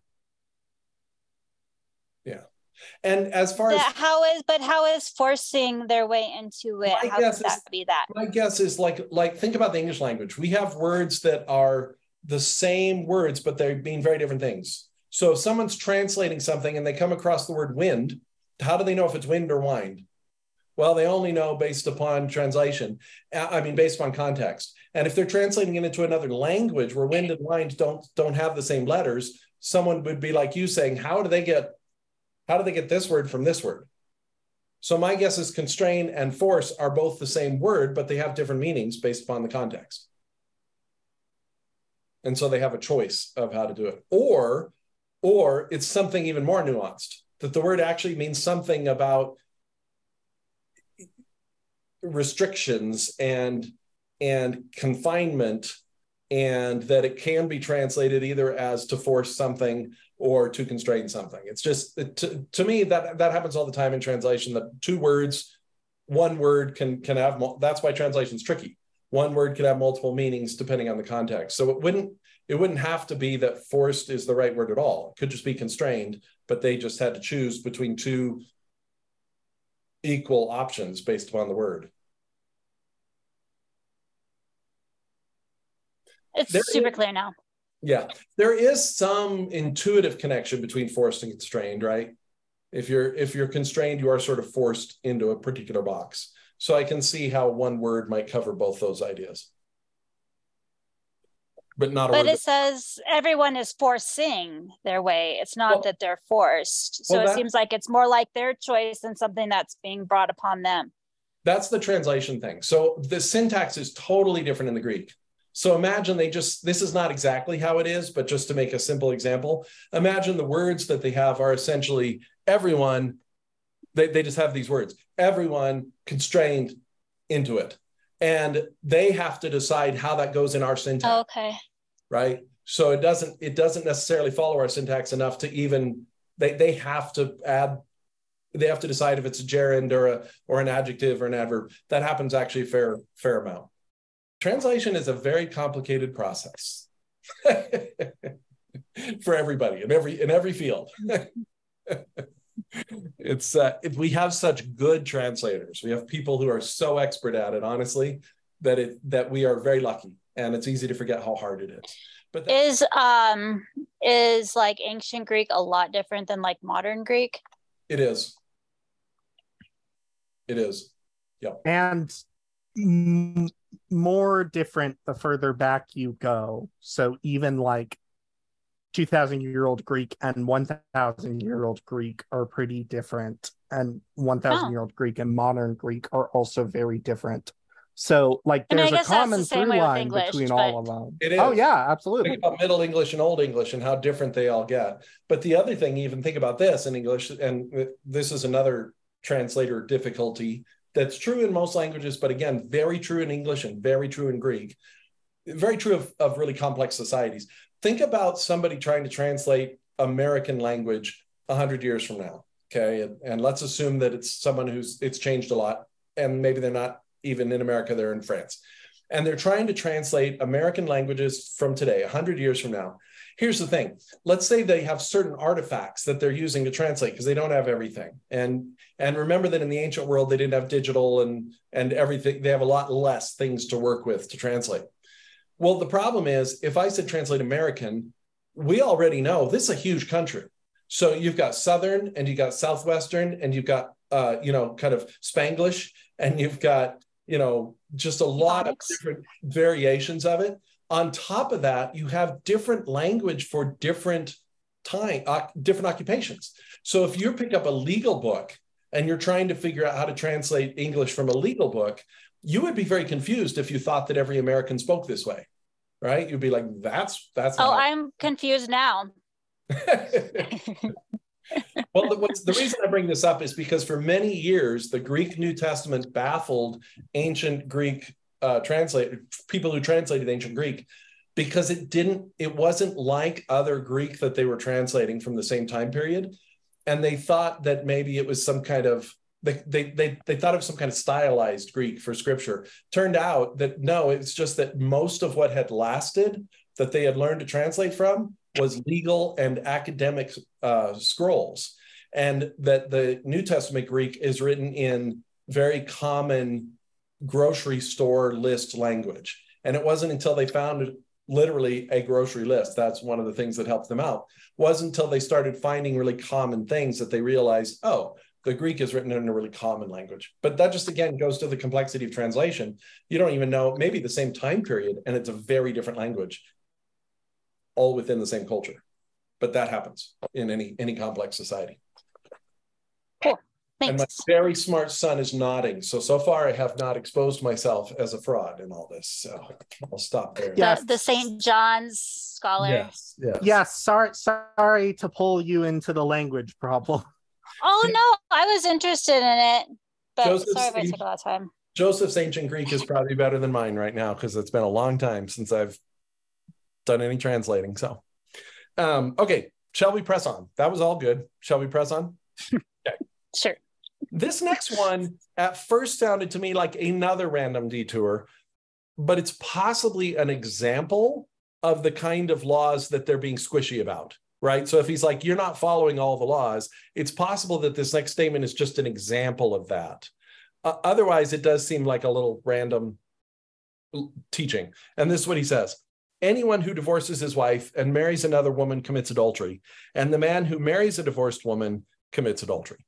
And as far as how is but how is forcing their way into it? My How guess could that is- be that? my guess is like like think about the English language. We have words that are the same words, but they mean very different things. So if someone's translating something and they come across the word wind, how do they know if it's wind or wind? Well, they only know based upon translation. uh, I mean, based upon context. And if they're translating it into another language where wind and wind don't don't have the same letters, someone would be like you saying, how do they get how do they get this word from this word? So my guess is constrain and force are both the same word, but they have different meanings based upon the context. And so they have a choice of how to do it. Or, or it's something even more nuanced, that the word actually means something about restrictions and and confinement and that it can be translated either as to force something or to constrain something. It's just to, to me that that happens all the time in translation. That two words, one word can can have. That's why translation's tricky. One word could have multiple meanings depending on the context. So it wouldn't it wouldn't have to be that forced is the right word at all. It could just be constrained, but they just had to choose between two equal options based upon the word. It's There super is- clear now. Yeah, there is some intuitive connection between forced and constrained, right? If you're if you're constrained, you are sort of forced into a particular box. So I can see how one word might cover both those ideas. But not But it says everyone is forcing their way. It's not Well- that they're forced. So Well, it seems like it's more like their choice than something that's being brought upon them. That's the translation thing. So the syntax is totally different in the Greek. So imagine they just, this is not exactly how it is, but just to make a simple example, imagine the words that they have are essentially everyone, they, they just have these words, everyone constrained into it. And they have to decide how that goes in our syntax Okay. Right? So it doesn't it doesn't necessarily follow our syntax enough to even they they have to add they have to decide if it's a gerund or a or an adjective or an adverb. That happens actually a fair fair amount. Translation is a very complicated process for everybody in every in every field. It's uh if we have such good translators. We have people who are so expert at it honestly that it that we are very lucky and it's easy to forget how hard it is but that, Is um is like ancient Greek a lot different than like modern Greek? it is it is Yeah. and m- more different the further back you go. So even like 2000 year old Greek and 1000 year old Greek are pretty different. And 1000 Oh. year old Greek and modern Greek are also very different. So like I mean, I there's a guess the common through line English, between all of them. It Oh yeah, absolutely. think about middle english and old english and how different they all get. But the other thing even think about this in english and this is another translator difficulty that's true in most languages but again very true in english and very true in greek. Very true of, of really complex societies. Think about somebody trying to translate american language 100 years from now okay? And, and let's assume that it's someone who's it's changed a lot and maybe they're not even in america they're in france and they're trying to translate American languages from today, 100 years from now. Here's the thing let's say they have certain artifacts that they're using to translate because they don't have everything. And, and remember that in the ancient world, they didn't have digital and, and everything, they have a lot less things to work with to translate. Well, the problem is if I said translate American, we already know this is a huge country. So you've got Southern and you've got Southwestern and you've got, uh, you know, kind of Spanglish and you've got, you know, just a lot of different variations of it. On top of that, you have different language for different time, uh, different occupations. So if you pick up a legal book and you're trying to figure out how to translate English from a legal book, you would be very confused if you thought that every American spoke this way, right? You'd be like, "That's that's." Oh, I'm confused now. well, the, the reason I bring this up is because for many years, the Greek New Testament baffled ancient Greek uh, people who translated ancient Greek because it didn't, it wasn't like other Greek that they were translating from the same time period. And they thought that maybe it was some kind of they, they they they thought of some kind of stylized Greek for scripture. Turned out that no, it's just that most of what had lasted that they had learned to translate from was legal and academic uh, scrolls, and that the New Testament Greek is written in very common grocery store list language. And it wasn't until they found literally a grocery list. That's one of the things that helped them out. Wasn't until they started finding really common things that they realized, oh, the Greek is written in a really common language. But that just again goes to the complexity of translation. You don't even know maybe the same time period, and it's a very different language, all within the same culture. But that happens in any any complex society. Cool. Thanks. And my very smart son is nodding. So so far I have not exposed myself as a fraud in all this. So I'll stop there. Yeah. The, the St. John's scholar. Yes. Yes. Yes. Sorry, sorry to pull you into the language problem. Oh no, I was interested in it, but Joseph's sorry if I took a lot of time. Joseph's ancient Greek is probably better than mine right now because it's been a long time since I've done any translating. So, um, okay, shall we press on? That was all good. Shall we press on? Sure. This next one at first sounded to me like another random detour, but it's possibly an example of the kind of laws that they're being squishy about, right? So if he's like, you're not following all the laws, it's possible that this next statement is just an example of that. Uh, otherwise, it does seem like a little random teaching. And this is what he says Anyone who divorces his wife and marries another woman commits adultery, and the man who marries a divorced woman commits adultery.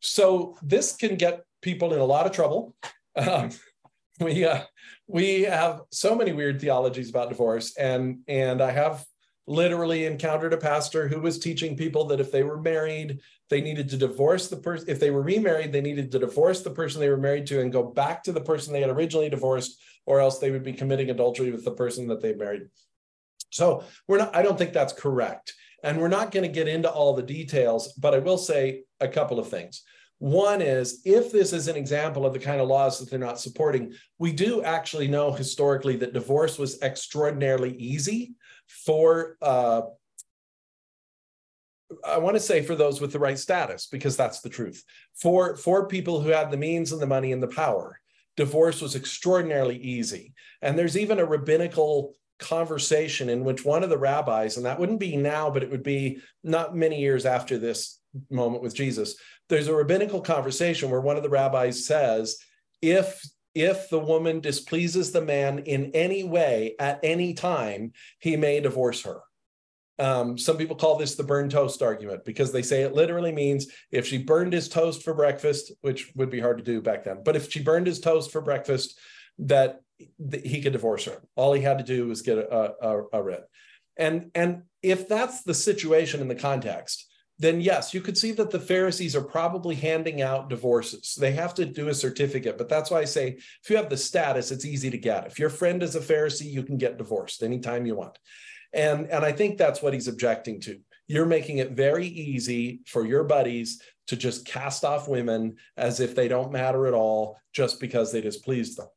So this can get people in a lot of trouble. Um, we uh, we have so many weird theologies about divorce, and and I have literally encountered a pastor who was teaching people that if they were married, they needed to divorce the person. If they were remarried, they needed to divorce the person they were married to and go back to the person they had originally divorced, or else they would be committing adultery with the person that they married. So we're not. I don't think that's correct, and we're not going to get into all the details. But I will say a couple of things. One is if this is an example of the kind of laws that they're not supporting, we do actually know historically that divorce was extraordinarily easy for uh, I want to say for those with the right status, because that's the truth. For for people who had the means and the money and the power, divorce was extraordinarily easy. And there's even a rabbinical conversation in which one of the rabbis, and that wouldn't be now, but it would be not many years after this moment with Jesus. There's a rabbinical conversation where one of the rabbis says, if if the woman displeases the man in any way at any time, he may divorce her. Um, some people call this the burned toast argument because they say it literally means if she burned his toast for breakfast, which would be hard to do back then, but if she burned his toast for breakfast, that he could divorce her. All he had to do was get a, a, a writ. And, and if that's the situation in the context, then yes, you could see that the Pharisees are probably handing out divorces. They have to do a certificate, but that's why I say if you have the status, it's easy to get. If your friend is a Pharisee, you can get divorced anytime you want. And, and I think that's what he's objecting to. You're making it very easy for your buddies to just cast off women as if they don't matter at all just because they displeased them.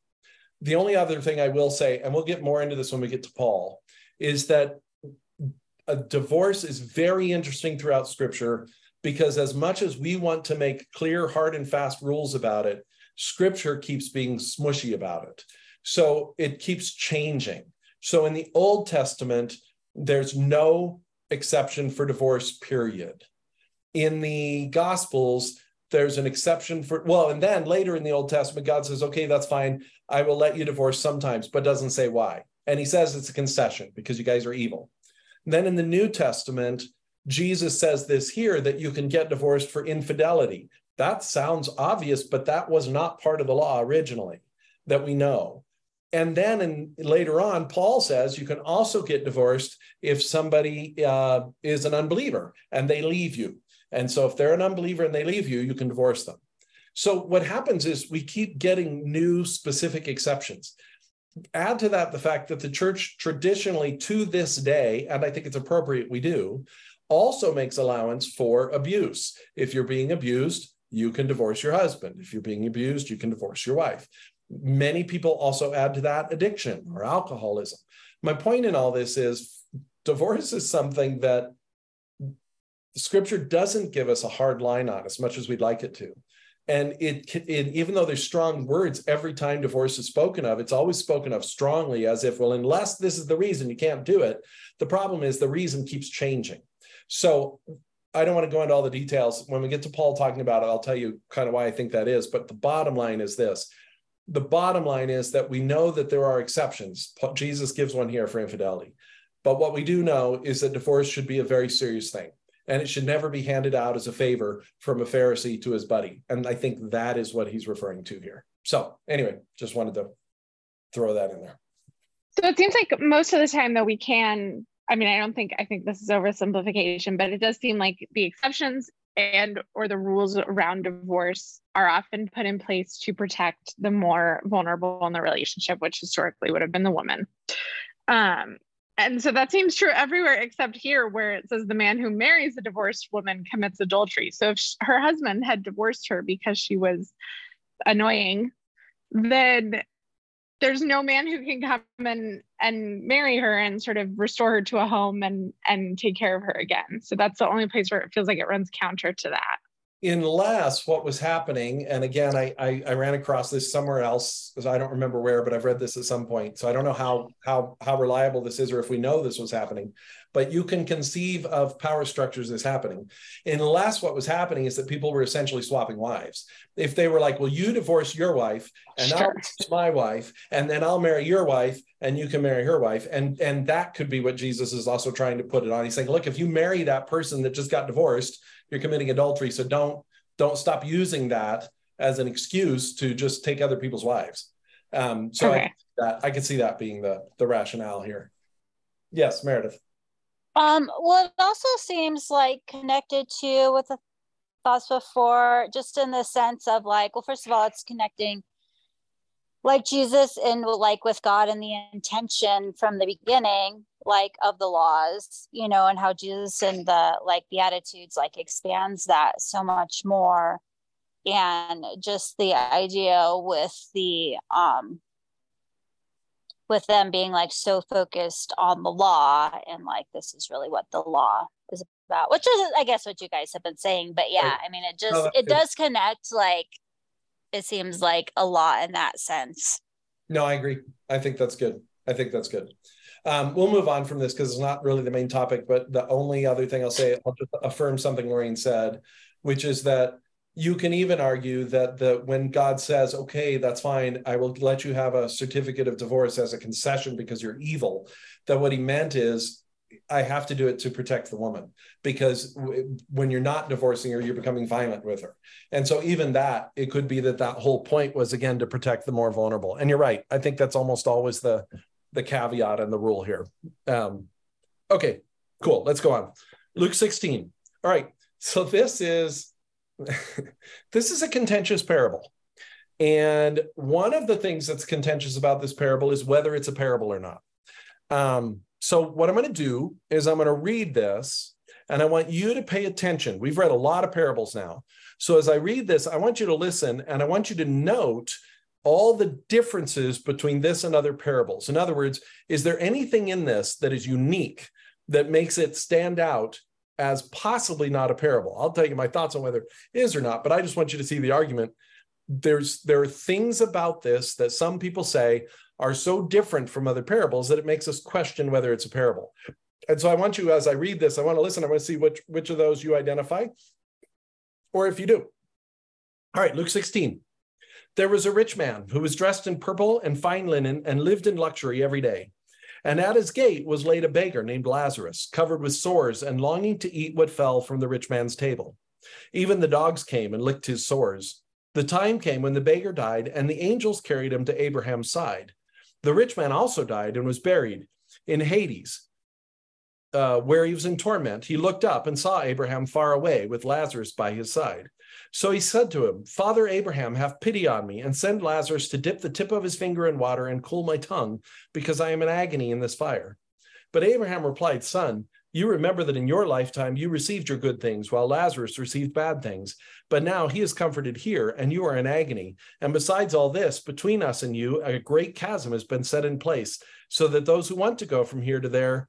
The only other thing I will say, and we'll get more into this when we get to Paul, is that a divorce is very interesting throughout scripture because as much as we want to make clear hard and fast rules about it scripture keeps being smushy about it. So it keeps changing. So in the old testament there's no exception for divorce period. In the gospels there's an exception for well and then later in the old testament god says okay that's fine. I will let you divorce sometimes but doesn't say why. And he says it's a concession because you guys are evil then in the New Testament, Jesus says this here that you can get divorced for infidelity. That sounds obvious, but that was not part of the law originally that we know. And then in, later on, Paul says you can also get divorced if somebody uh, is an unbeliever and they leave you. And so if they're an unbeliever and they leave you, you can divorce them. So what happens is we keep getting new specific exceptions add to that the fact that the church traditionally to this day and i think it's appropriate we do also makes allowance for abuse if you're being abused you can divorce your husband if you're being abused you can divorce your wife Many people also add to that addiction or alcoholism. My point in all this is divorce is something that scripture doesn't give us a hard line on as much as we'd like it to. And it, it, even though there's strong words every time divorce is spoken of, it's always spoken of strongly as if, well, unless this is the reason you can't do it. The problem is the reason keeps changing. So I don't want to go into all the details. When we get to Paul talking about it, I'll tell you kind of why I think that is. But the bottom line is this the bottom line is that we know that there are exceptions. Jesus gives one here for infidelity. But what we do know is that divorce should be a very serious thing and it should never be handed out as a favor from a Pharisee to his buddy. And I think that is what he's referring to here. So, anyway, just wanted to throw that in there. So it seems like most of the time, though, we can. I mean, I don't think I think this is oversimplification, but it does seem like the exceptions and or the rules around divorce are often put in place to protect the more vulnerable in the relationship, which historically would have been the woman. Um, and so that seems true everywhere except here, where it says the man who marries a divorced woman commits adultery. So if she, her husband had divorced her because she was annoying, then there's no man who can come and and marry her and sort of restore her to a home and and take care of her again. So that's the only place where it feels like it runs counter to that unless what was happening and again I, I, I ran across this somewhere else because i don't remember where but i've read this at some point so i don't know how how how reliable this is or if we know this was happening but you can conceive of power structures as happening unless what was happening is that people were essentially swapping wives if they were like well you divorce your wife and sure. i'll divorce my wife and then i'll marry your wife and you can marry her wife and and that could be what jesus is also trying to put it on he's saying look if you marry that person that just got divorced you're committing adultery. So don't don't stop using that as an excuse to just take other people's wives. Um, so okay. I, that I can see that being the the rationale here. Yes, Meredith. Um, well, it also seems like connected to with the thoughts before, just in the sense of like, well, first of all, it's connecting like Jesus and like with God and the intention from the beginning like of the laws you know and how jesus and the like the attitudes like expands that so much more. And just the idea with the um with them being like so focused on the law and like this is really what the law is about which is i guess what you guys have been saying but yeah i mean it just it does connect like it seems like a lot in that sense. No i agree. I think that's good. I think that's good. Um, we'll move on from this because it's not really the main topic, but the only other thing I'll say, I'll just affirm something Lorraine said, which is that you can even argue that the when God says, "Okay, that's fine, I will let you have a certificate of divorce as a concession because you're evil," that what he meant is I have to do it to protect the woman because w- when you're not divorcing her, you're becoming violent with her. And so, even that, it could be that that whole point was again to protect the more vulnerable. And you're right. I think that's almost always the the caveat and the rule here. Um, okay, cool. Let's go on. Luke 16. All right. So this is this is a contentious parable. And one of the things that's contentious about this parable is whether it's a parable or not. Um, so what I'm going to do is I'm going to read this and I want you to pay attention. We've read a lot of parables now. So as I read this, I want you to listen and I want you to note all the differences between this and other parables. In other words, is there anything in this that is unique that makes it stand out as possibly not a parable? I'll tell you my thoughts on whether it is or not, but I just want you to see the argument. There's there are things about this that some people say are so different from other parables that it makes us question whether it's a parable. And so I want you, as I read this, I want to listen. I want to see which which of those you identify, or if you do. All right, Luke 16. There was a rich man who was dressed in purple and fine linen and lived in luxury every day. And at his gate was laid a beggar named Lazarus, covered with sores and longing to eat what fell from the rich man's table. Even the dogs came and licked his sores. The time came when the beggar died, and the angels carried him to Abraham's side. The rich man also died and was buried in Hades, uh, where he was in torment. He looked up and saw Abraham far away with Lazarus by his side. So he said to him, Father Abraham, have pity on me and send Lazarus to dip the tip of his finger in water and cool my tongue, because I am in agony in this fire. But Abraham replied, Son, You remember that in your lifetime you received your good things, while Lazarus received bad things. But now he is comforted here, and you are in agony. And besides all this, between us and you, a great chasm has been set in place, so that those who want to go from here to there,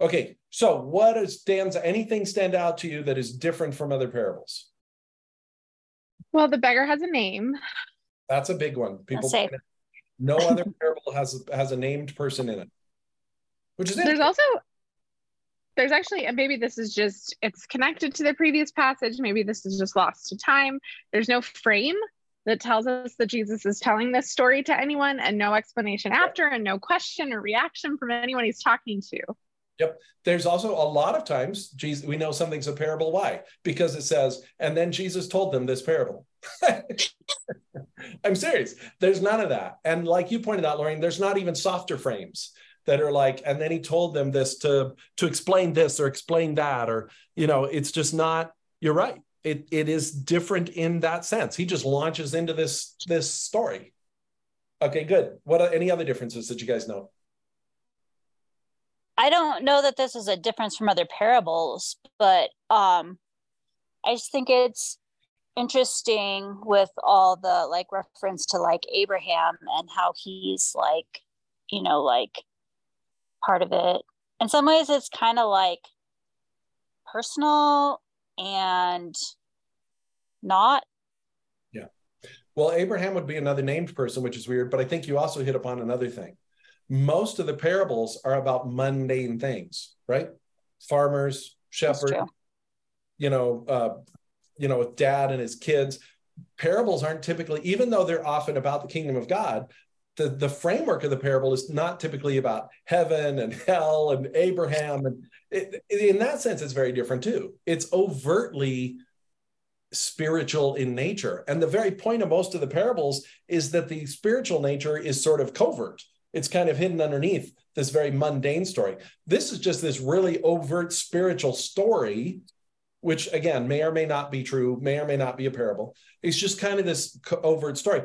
Okay, so what is stands anything stand out to you that is different from other parables? Well, the beggar has a name. That's a big one. People say- no other parable has has a named person in it. Which is There's also there's actually and maybe this is just it's connected to the previous passage maybe this is just lost to time there's no frame that tells us that jesus is telling this story to anyone and no explanation after and no question or reaction from anyone he's talking to There's also a lot of times Jesus, we know something's a parable. Why? Because it says, and then Jesus told them this parable. I'm serious. There's none of that. And like you pointed out, Lorraine, there's not even softer frames that are like, and then he told them this to to explain this or explain that, or you know, it's just not. You're right. It it is different in that sense. He just launches into this this story. Okay, good. What are any other differences that you guys know? I don't know that this is a difference from other parables, but um, I just think it's interesting with all the like reference to like Abraham and how he's like, you know, like part of it. In some ways, it's kind of like personal and not. Yeah. Well, Abraham would be another named person, which is weird, but I think you also hit upon another thing. Most of the parables are about mundane things, right? Farmers, shepherds, you know, uh, you know, with dad and his kids. Parables aren't typically, even though they're often about the kingdom of God, the, the framework of the parable is not typically about heaven and hell and Abraham. And it, in that sense, it's very different too. It's overtly spiritual in nature. And the very point of most of the parables is that the spiritual nature is sort of covert. It's kind of hidden underneath this very mundane story. This is just this really overt spiritual story, which again may or may not be true, may or may not be a parable. It's just kind of this overt story.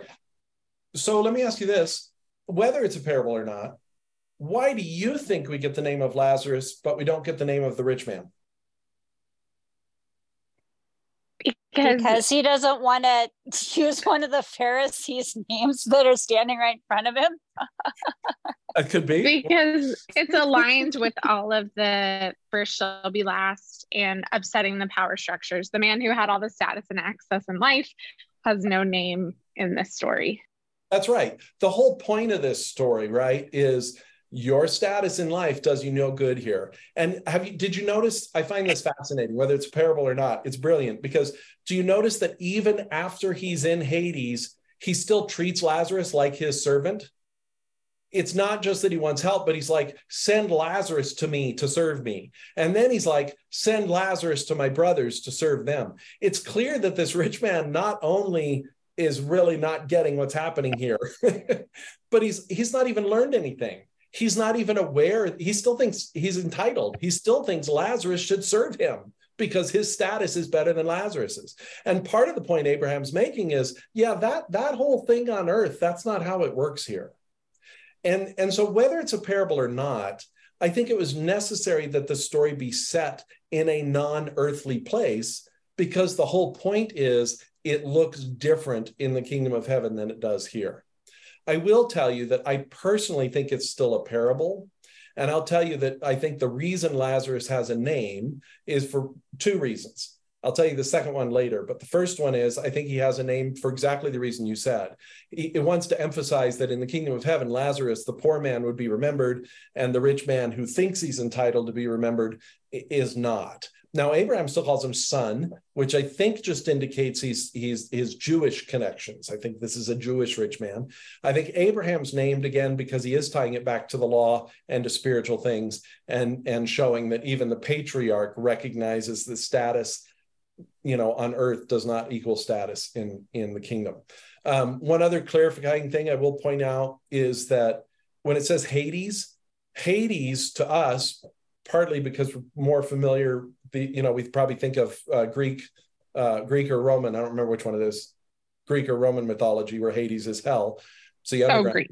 So let me ask you this whether it's a parable or not, why do you think we get the name of Lazarus, but we don't get the name of the rich man? Because, Because he doesn't want to use one of the Pharisees' names that are standing right in front of him. It could be. because it's aligned with all of the first shall be last and upsetting the power structures the man who had all the status and access in life has no name in this story That's right. The whole point of this story, right, is your status in life does you no good here. And have you did you notice I find this fascinating whether it's a parable or not. It's brilliant because do you notice that even after he's in Hades, he still treats Lazarus like his servant? It's not just that he wants help, but he's like, send Lazarus to me to serve me. And then he's like, send Lazarus to my brothers to serve them. It's clear that this rich man not only is really not getting what's happening here, but he's he's not even learned anything. He's not even aware. He still thinks he's entitled. He still thinks Lazarus should serve him because his status is better than Lazarus's. And part of the point Abraham's making is, yeah, that that whole thing on earth, that's not how it works here. And and so whether it's a parable or not, I think it was necessary that the story be set in a non-earthly place because the whole point is it looks different in the kingdom of heaven than it does here. I will tell you that I personally think it's still a parable. And I'll tell you that I think the reason Lazarus has a name is for two reasons. I'll tell you the second one later. But the first one is I think he has a name for exactly the reason you said. It wants to emphasize that in the kingdom of heaven, Lazarus, the poor man, would be remembered, and the rich man who thinks he's entitled to be remembered is not. Now Abraham still calls him son, which I think just indicates he's he's his Jewish connections. I think this is a Jewish rich man. I think Abraham's named again because he is tying it back to the law and to spiritual things and and showing that even the patriarch recognizes the status you know on earth does not equal status in in the kingdom. Um, one other clarifying thing I will point out is that when it says Hades, Hades to us partly because we're more familiar. The you know we probably think of uh, Greek, uh, Greek or Roman. I don't remember which one it is. Greek or Roman mythology, where Hades is hell. So you oh, Greek.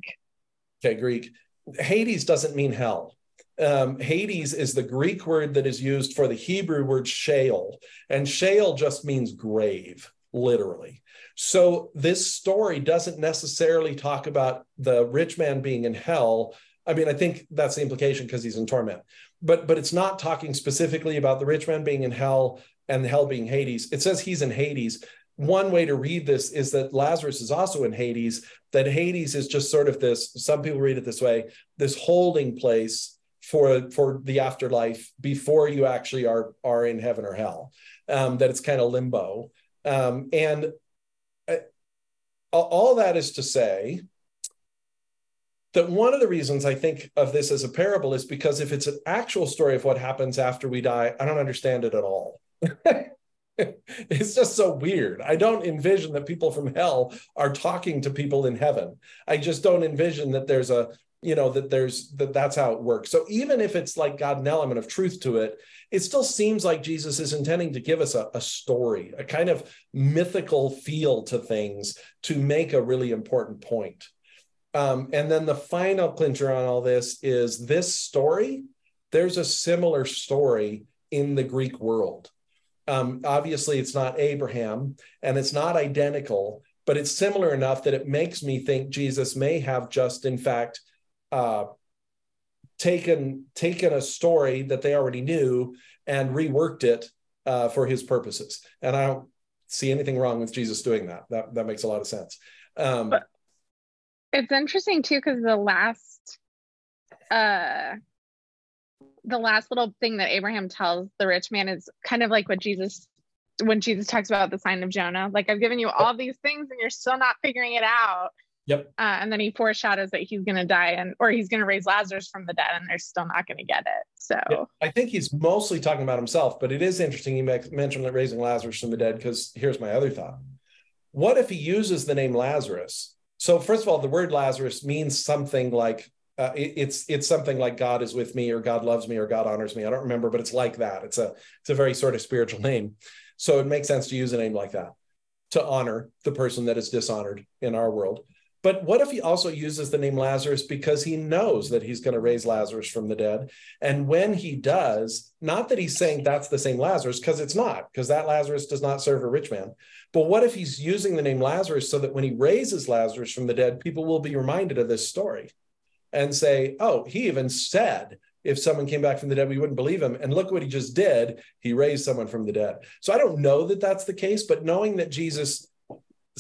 Okay, Greek. Hades doesn't mean hell. Um, Hades is the Greek word that is used for the Hebrew word Sheol, and Sheol just means grave, literally. So this story doesn't necessarily talk about the rich man being in hell. I mean, I think that's the implication because he's in torment but but it's not talking specifically about the rich man being in hell and hell being Hades. It says he's in Hades. One way to read this is that Lazarus is also in Hades, that Hades is just sort of this, some people read it this way, this holding place for for the afterlife before you actually are are in heaven or hell. Um, that it's kind of limbo. Um, and uh, all that is to say that one of the reasons I think of this as a parable is because if it's an actual story of what happens after we die, I don't understand it at all. it's just so weird. I don't envision that people from hell are talking to people in heaven. I just don't envision that there's a, you know, that there's that that's how it works. So even if it's like got an element of truth to it, it still seems like Jesus is intending to give us a, a story, a kind of mythical feel to things to make a really important point. Um, and then the final clincher on all this is this story. There's a similar story in the Greek world. Um, obviously, it's not Abraham and it's not identical, but it's similar enough that it makes me think Jesus may have just, in fact, uh, taken taken a story that they already knew and reworked it uh, for his purposes. And I don't see anything wrong with Jesus doing that. That that makes a lot of sense. Um, but it's interesting too because the last uh the last little thing that Abraham tells the rich man is kind of like what Jesus when Jesus talks about the sign of Jonah. Like I've given you all these things and you're still not figuring it out. Yep. Uh, and then he foreshadows that he's going to die and or he's going to raise Lazarus from the dead and they're still not going to get it. So yeah, I think he's mostly talking about himself, but it is interesting he mentioned that raising Lazarus from the dead because here's my other thought. What if he uses the name Lazarus so first of all, the word Lazarus means something like uh, it, it's it's something like God is with me or God loves me or God honors me. I don't remember, but it's like that. It's a it's a very sort of spiritual name. So it makes sense to use a name like that to honor the person that is dishonored in our world. But what if he also uses the name Lazarus because he knows that he's going to raise Lazarus from the dead? And when he does, not that he's saying that's the same Lazarus, because it's not, because that Lazarus does not serve a rich man. But what if he's using the name Lazarus so that when he raises Lazarus from the dead, people will be reminded of this story and say, oh, he even said, if someone came back from the dead, we wouldn't believe him. And look what he just did. He raised someone from the dead. So I don't know that that's the case, but knowing that Jesus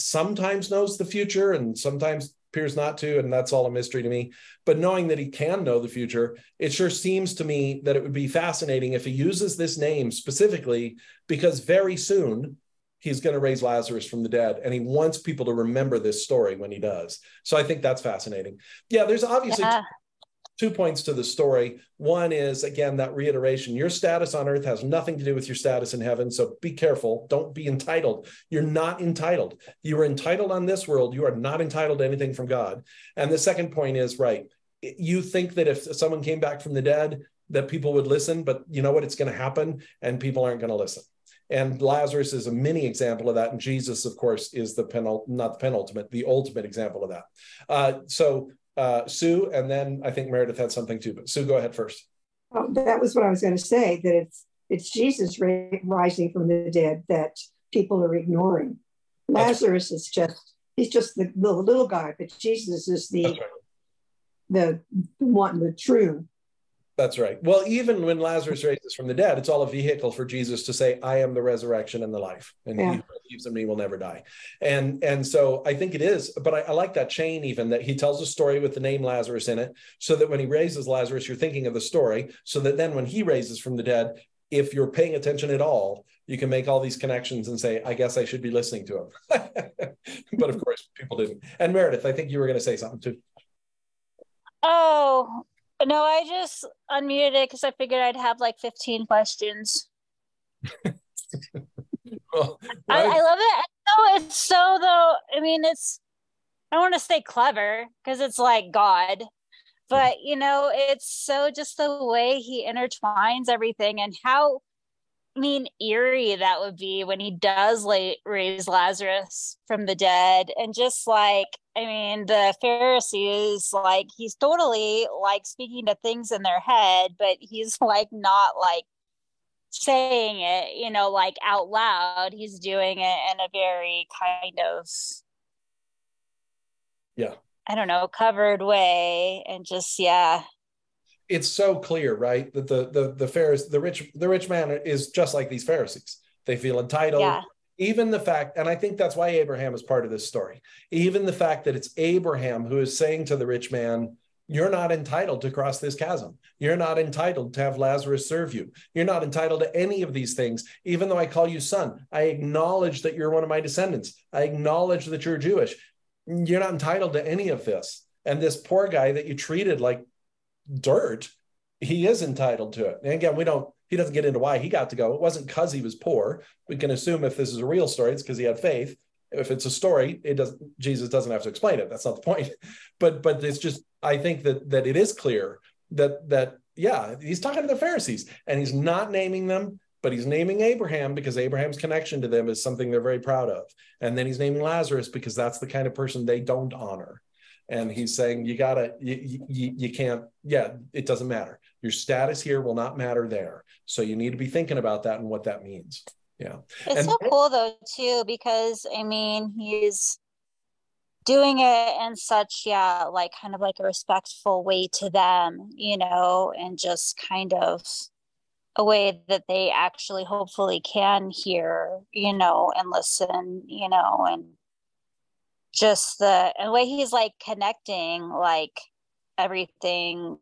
sometimes knows the future and sometimes appears not to, and that's all a mystery to me. But knowing that he can know the future, it sure seems to me that it would be fascinating if he uses this name specifically because very soon he's going to raise Lazarus from the dead, and he wants people to remember this story when he does. So I think that's fascinating. Yeah, there's obviously yeah two points to the story. One is, again, that reiteration your status on earth has nothing to do with your status in heaven. So be careful. Don't be entitled. You're not entitled. You are entitled on this world. You are not entitled to anything from God. And the second point is, right, you think that if someone came back from the dead, that people would listen, but you know what? It's going to happen, and people aren't going to listen. And Lazarus is a mini example of that. And Jesus, of course, is the penult, not the penultimate, the ultimate example of that. Uh, so uh, Sue, and then I think Meredith had something too. But Sue, go ahead first. Oh, that was what I was going to say. That it's it's Jesus rising from the dead that people are ignoring. Lazarus right. is just he's just the, the, little guy, but Jesus is the right. the one the true That's right. Well, even when Lazarus raises from the dead, it's all a vehicle for Jesus to say, "I am the resurrection and the life, and Yeah. he believes in me will never die." And and so I think it is. But I, I like that chain even that he tells a story with the name Lazarus in it, so that when he raises Lazarus, you're thinking of the story, so that then when he raises from the dead, if you're paying attention at all, you can make all these connections and say, "I guess I should be listening to him." but of course, people didn't. And Meredith, I think you were going to say something too. Oh, no, I just unmuted it because I figured I'd have like 15 questions. Well, I. I love it. No, it's so though. I mean, it's. I want to say clever because it's like God, but you know, it's so just the way he intertwines everything and how. I mean, eerie that would be when he does lay, raise Lazarus from the dead, and just like I mean, the Pharisees, like he's totally like speaking to things in their head, but he's like not like saying it, you know, like out loud. He's doing it in a very kind of, Yeah. I don't know, covered way, and just yeah, it's so clear, right? That the the the Pharisee, the rich the rich man is just like these Pharisees. They feel entitled. yeah, Even the fact, and I think that's why Abraham is part of this story. Even the fact that it's Abraham who is saying to the rich man, "You're not entitled to cross this chasm. You're not entitled to have Lazarus serve you. You're not entitled to any of these things. Even though I call you son, I acknowledge that you're one of my descendants. I acknowledge that you're Jewish. You're not entitled to any of this." And this poor guy that you treated like dirt, he is entitled to it. And again, we don't, he doesn't get into why he got to go. It wasn't because he was poor. We can assume if this is a real story, it's because he had faith. If it's a story, it doesn't, Jesus doesn't have to explain it. That's not the point. But, but it's just, I think that, that it is clear that, that, yeah, he's talking to the Pharisees and he's not naming them, but he's naming Abraham because Abraham's connection to them is something they're very proud of. And then he's naming Lazarus because that's the kind of person they don't honor and he's saying you gotta you, you, you can't yeah it doesn't matter your status here will not matter there so you need to be thinking about that and what that means yeah. It's And- so cool though too because I mean he's doing it in such yeah like kind of like a respectful way to them, you know, and just kind of a way that they actually hopefully can hear, you know, and listen, you know, and just the, and the way he's like connecting like everything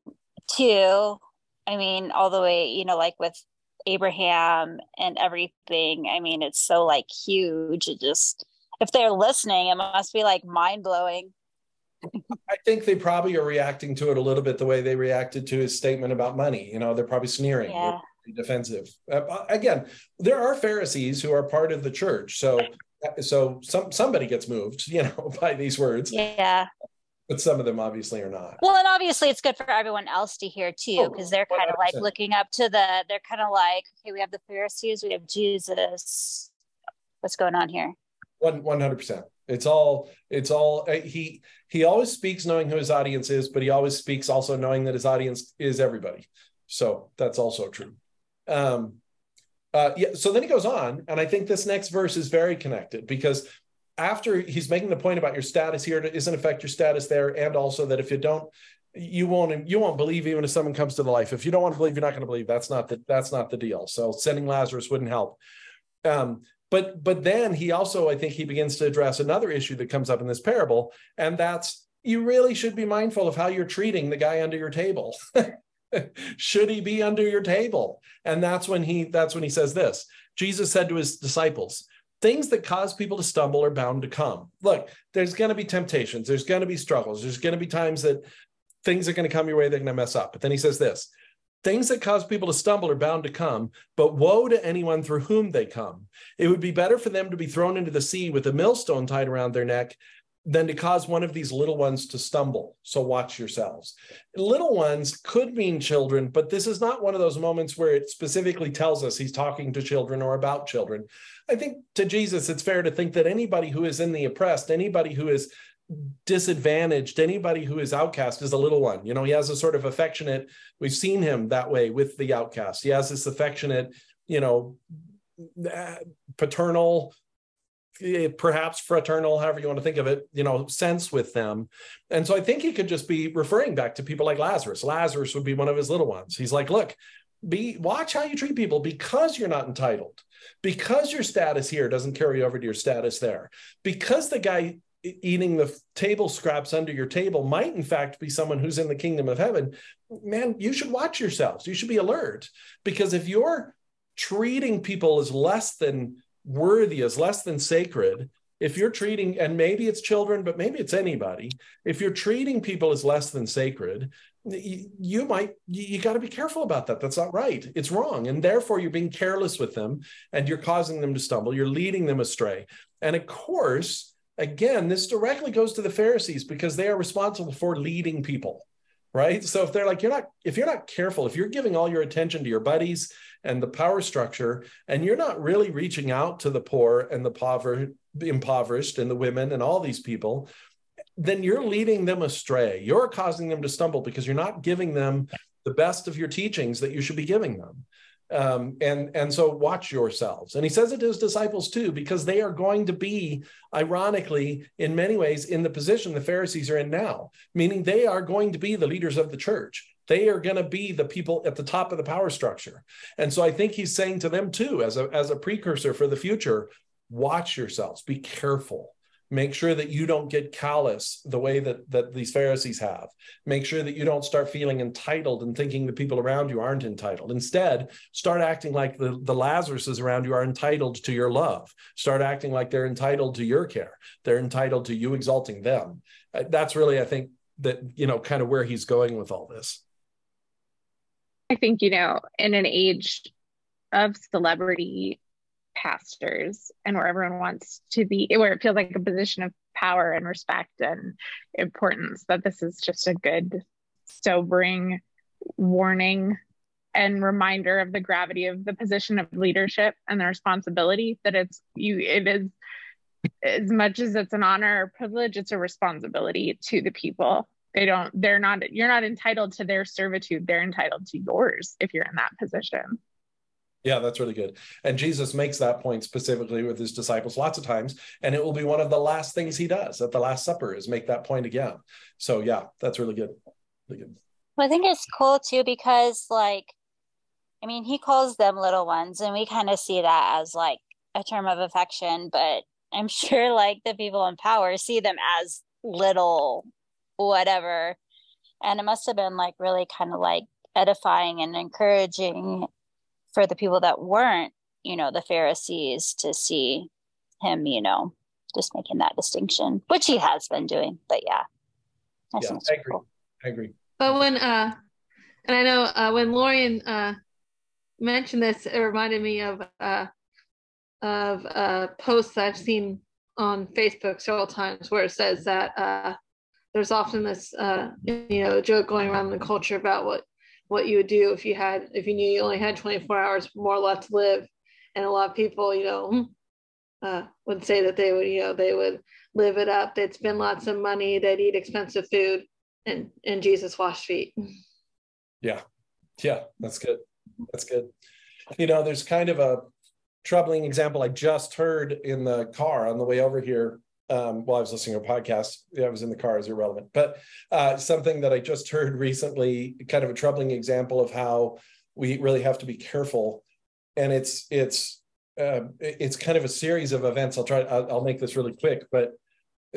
to, I mean, all the way, you know, like with Abraham and everything. I mean, it's so like huge. It just, if they're listening, it must be like mind blowing. i think they probably are reacting to it a little bit the way they reacted to his statement about money you know they're probably sneering Yeah. Defensive uh, again there are pharisees who are part of the church so so some somebody gets moved you know by these words Yeah. But some of them obviously are not Well, and obviously it's good for everyone else to hear too, Oh, because they're kind of like looking up to the, they're kind of like, okay, we have the Pharisees, we have Jesus. What's going on here? One one hundred percent. It's all. It's all. uh, He he always speaks knowing who his audience is, but he always speaks also knowing that his audience is everybody. So that's also true. Um, uh, yeah. So then he goes on, and I think this next verse is very connected because after he's making the point about your status here it doesn't affect your status there, and also that if you don't, you won't you won't believe even if someone comes to the life. If you don't want to believe, you're not going to believe. That's not the that's not the deal. So sending Lazarus wouldn't help. Um, but but then he also i think he begins to address another issue that comes up in this parable and that's you really should be mindful of how you're treating the guy under your table should he be under your table and that's when he that's when he says this jesus said to his disciples things that cause people to stumble are bound to come. Look there's going to be temptations there's going to be struggles there's going to be times that things are going to come your way they're going to mess up. But then he says this things that cause people to stumble are bound to come but woe to anyone through whom they come. It would be better for them to be thrown into the sea with a millstone tied around their neck than to cause one of these little ones to stumble. So watch yourselves. Little ones could mean children, but this is not one of those moments where it specifically tells us he's talking to children or about children. I think to Jesus, it's fair to think that anybody who is in the oppressed, anybody who is disadvantaged, anybody who is outcast is a little one. You know, he has a sort of affectionate, we've seen him that way with the outcast. He has this affectionate, you know, paternal eh, Eh, perhaps fraternal, however you want to think of it, you know, sense with them. And so I think he could just be referring back to people like Lazarus. Lazarus would be one of his little ones. He's like, look, be watch how you treat people because you're not entitled, because your status here doesn't carry over to your status there, because the guy eating the table scraps under your table might in fact be someone who's in the kingdom of heaven man you should watch yourselves you should be alert because if you're treating people as less than worthy, as less than sacred, if you're treating, and maybe it's children, but maybe it's anybody, if you're treating people as less than sacred, you, you might, you, you got to be careful about that. That's not right. It's wrong. And therefore, you're being careless with them and you're causing them to stumble. You're leading them astray. And of course, again, this directly goes to the Pharisees because they are responsible for leading people right so if they're like you're not if you're not careful if you're giving all your attention to your buddies and the power structure and you're not really reaching out to the poor and the pover- impoverished and the women and all these people then you're leading them astray. You're causing them to stumble because you're not giving them the best of your teachings that you should be giving them. Um, and and so watch yourselves. And he says it to his disciples too because they are going to be ironically in many ways in the position the pharisees are in now meaning they are going to be the leaders of the church they are going to be the people at the top of the power structure. And so i think he's saying to them too as a as a precursor for the future watch yourselves be careful. Make sure that you don't get callous the way that that these pharisees have. Make sure that you don't start feeling entitled and thinking the people around you aren't entitled. Instead start acting like the the lazaruses around you are entitled to your love. Start acting like they're entitled to your care. They're entitled to you exalting them. Uh, that's really i think that you know kind of where he's going with all this i think you know in an age of celebrity pastors and where everyone wants to be where it feels like a position of power and respect and importance that this is just a good sobering warning and reminder of the gravity of the position of leadership and the responsibility that it's you it is as much as it's an honor or privilege it's a responsibility to the people they don't they're not you're not entitled to their servitude they're entitled to yours if you're in that position yeah, that's really good. And Jesus makes that point specifically with his disciples lots of times. And it will be one of the last things he does at the Last Supper is make that point again. So, yeah, that's really good. Really good. Well, I think it's cool too because, like, I mean, he calls them little ones, and we kind of see that as like a term of affection, but I'm sure like the people in power see them as little whatever. And it must have been like really kind of like edifying and encouraging for the people that weren't, you know, the Pharisees to see him, you know, just making that distinction, which he has been doing. But yeah, I yeah, I agree. Cool. I agree. But when, uh, and I know uh, when Lorian uh, mentioned this, it reminded me of uh, of uh, posts I've seen on Facebook several times where it says that uh, there's often this, uh, you know, joke going around in the culture about what what you would do if you had if you knew you only had 24 hours more left to live. And a lot of people you know uh, would say that they would you know they would live it up. They'd spend lots of money. They'd eat expensive food. And and jesus washed feet. Yeah. Yeah that's good. That's good. You know there's kind of a troubling example i just heard in the car on the way over here um, while I was listening to a podcast. I was in the car, is irrelevant. But uh, something that I just heard recently, kind of a troubling example of how we really have to be careful. And it's it's uh, it's kind of a series of events. I'll try. I'll, I'll make this really quick. But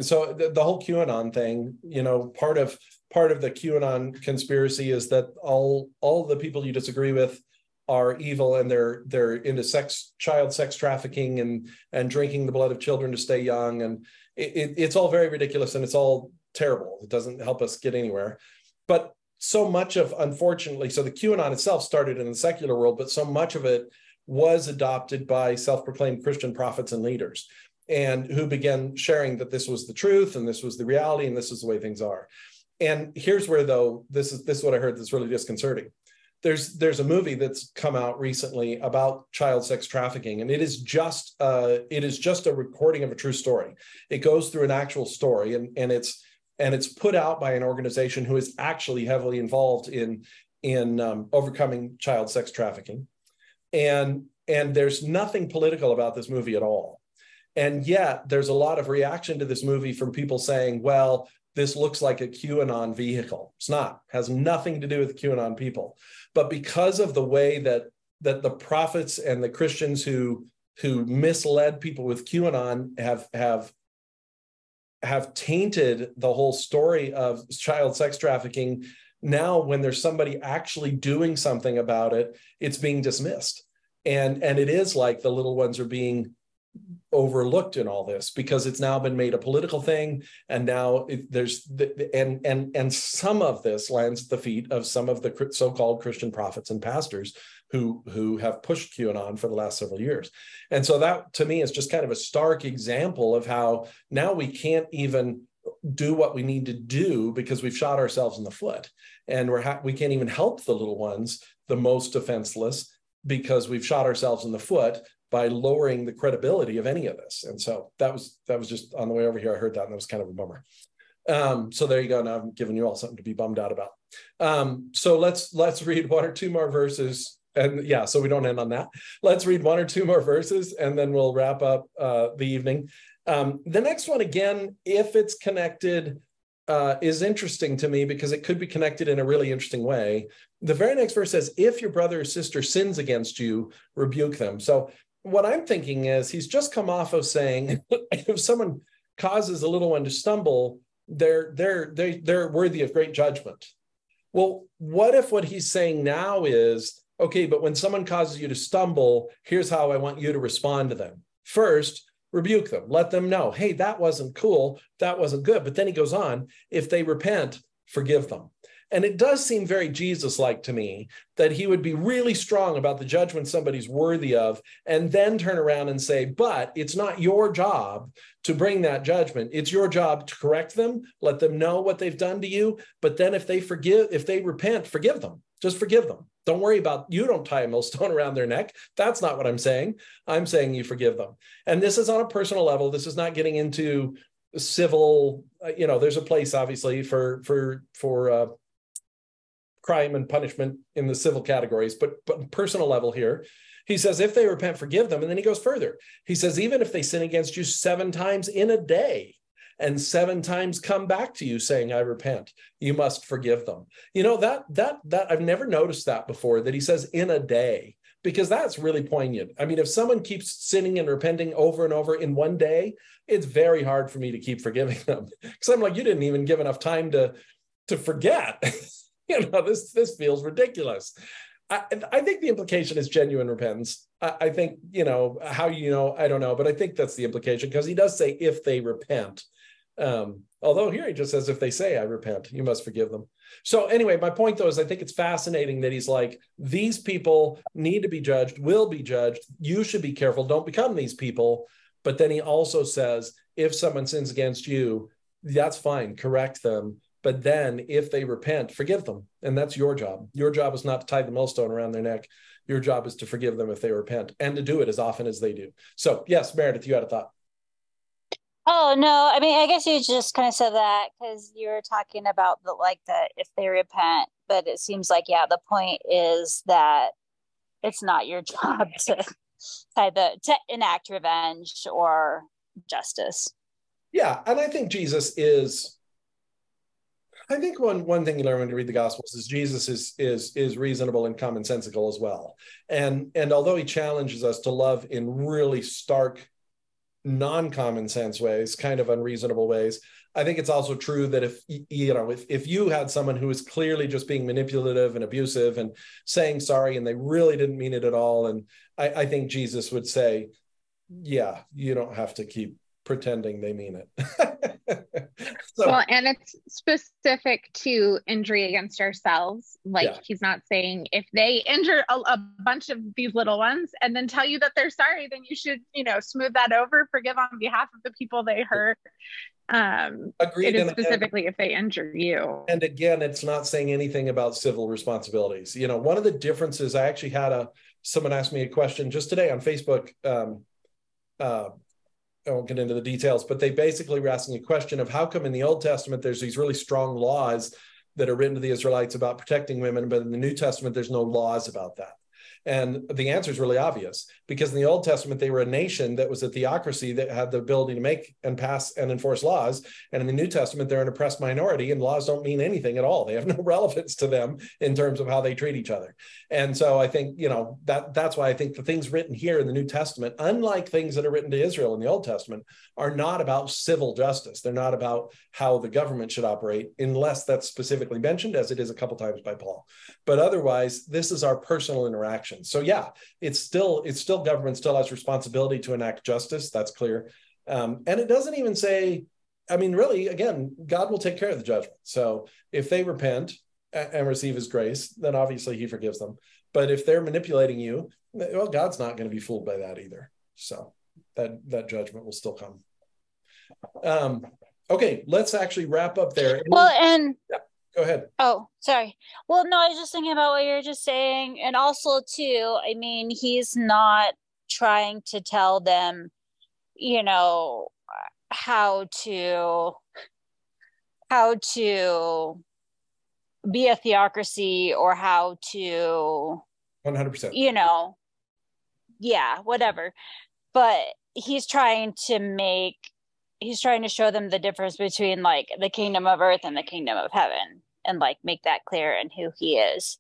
so the, the, whole QAnon thing, you know, part of part of the QAnon conspiracy is that all all the people you disagree with are evil and they're they're into sex child sex trafficking and and drinking the blood of children to stay young and it, it, it's all very ridiculous and it's all terrible. It doesn't help us get anywhere. But so much of, unfortunately, so the QAnon itself started in the secular world, but so much of it was adopted by self proclaimed Christian prophets and leaders and who began sharing that this was the truth and this was the reality and this is the way things are. And here's where, though, this is this is what I heard that's really disconcerting there's there's a movie that's come out recently about child sex trafficking and it is just uh, it is just a recording of a true story. It goes through an actual story and and it's and it's put out by an organization who is actually heavily involved in in um, overcoming child sex trafficking. And and there's nothing political about this movie at all. And yet there's a lot of reaction to this movie from people saying, well, this looks like a QAnon vehicle. It's not, has nothing to do with QAnon people. But because of the way that that the prophets and the Christians who who misled people with QAnon have have have tainted the whole story of child sex trafficking now when there's somebody actually doing something about it it's being dismissed and and it is like the little ones are being overlooked in all this because it's now been made a political thing. And now it, there's the, and and and some of this lands at the feet of some of the so-called christian prophets and pastors who who have pushed qanon for the last several years. And so that to me is just kind of a stark example of how now we can't even do what we need to do because we've shot ourselves in the foot. And we're ha- we can't even help the little ones the most defenseless because we've shot ourselves in the foot by lowering the credibility of any of this. And so that was that was just on the way over here. I heard that and that was kind of a bummer. Um, so there you go. Now I'm giving you all something to be bummed out about. Um, so let's let's read one or two more verses. And yeah, so we don't end on that. Let's read one or two more verses and then we'll wrap up uh, the evening. Um, the next one, again, if it's connected, uh, is interesting to me because it could be connected in a really interesting way. The very next verse says, If your brother or sister sins against you, rebuke them. So what I'm thinking is he's just come off of saying if someone causes a little one to stumble, they're they're they they're worthy of great judgment. Well, what if what he's saying now is okay, but when someone causes you to stumble, here's how I want you to respond to them. First, rebuke them, let them know, hey, that wasn't cool, that wasn't good. But then he goes on, if they repent, forgive them. And it does seem very Jesus like to me that he would be really strong about the judgment somebody's worthy of, and then turn around and say, But it's not your job to bring that judgment. It's your job to correct them, let them know what they've done to you. But then if they forgive, if they repent, forgive them. Just forgive them. Don't worry about you don't tie a millstone around their neck. That's not what I'm saying. I'm saying you forgive them. And this is on a personal level. This is not getting into civil uh, you know there's a place obviously for for for uh, crime and punishment in the civil categories, but but personal level here. He says, if they repent, forgive them. And then he goes further. He says, even if they sin against you seven times in a day, and seven times come back to you saying, I repent, you must forgive them. You know, that that that I've never noticed that before, that he says in a day, because that's really poignant. I mean, if someone keeps sinning and repenting over and over in one day, it's very hard for me to keep forgiving them. Because I'm like, you didn't even give enough time to to forget. you know, this this feels ridiculous. I, I think the implication is genuine repentance. I, I think, you know, how you know, I don't know, but I think that's the implication because he does say if they repent. Um, although here he just says, if they say, I repent, you must forgive them. So, anyway, my point though is I think it's fascinating that he's like, these people need to be judged, will be judged. You should be careful. Don't become these people. But then he also says, if someone sins against you, that's fine, correct them. But then if they repent, forgive them. And that's your job. Your job is not to tie the millstone around their neck. Your job is to forgive them if they repent and to do it as often as they do. So, yes, Meredith, you had a thought. Oh no, I mean, I guess you just kind of said that because you were talking about the like the if they repent, but it seems like yeah, the point is that it's not your job to tie the to enact revenge or justice. Yeah, and I think Jesus is I think one one thing you learn when you read the Gospels is Jesus is is is reasonable and commonsensical as well. And and although he challenges us to love in really stark, non-common sense ways, kind of unreasonable ways, I think it's also true that if you know if if you had someone who is clearly just being manipulative and abusive and saying sorry and they really didn't mean it at all, and I, I think Jesus would say, yeah, you don't have to keep pretending they mean it. so, well, and it's specific to injury against ourselves. Like yeah. he's not saying if they injure a, a, bunch of these little ones and then tell you that they're sorry, then you should, you know, smooth that over, forgive on behalf of the people they hurt. Um, Agreed. It is specifically and, if they injure you. And again, it's not saying anything about civil responsibilities. You know, one of the differences. I actually had a someone asked me a question just today on Facebook. Um, uh, I won't get into the details, but they basically were asking a question of how come in the Old Testament there's these really strong laws that are written to the Israelites about protecting women, but in the New Testament there's no laws about that. And the answer is really obvious because in the Old Testament, they were a nation that was a theocracy that had the ability to make and pass and enforce laws. And in the New Testament, they're an oppressed minority and laws don't mean anything at all. They have no relevance to them in terms of how they treat each other. And so I think, you know, that that's why I think the things written here in the New Testament, unlike things that are written to Israel in the Old Testament, are not about civil justice. They're not about how the government should operate, unless that's specifically mentioned, as it is a couple times by Paul. But otherwise, this is our personal interaction. So yeah, it's still it's still government still has responsibility to enact justice. That's clear. Um, and it doesn't even say, I mean, really, again, God will take care of the judgment. So if they repent and receive his grace, then obviously he forgives them. But if they're manipulating you, well, God's not going to be fooled by that either. So that that judgment will still come. Um, okay, let's actually wrap up there. Well, and yeah, go ahead. Oh, sorry. Well, no, I was just thinking about what you were just saying, and also too. I mean, he's not trying to tell them, you know, how to how to be a theocracy or how to 100% you know yeah whatever but he's trying to make he's trying to show them the difference between like the kingdom of earth and the kingdom of heaven and like make that clear and who he is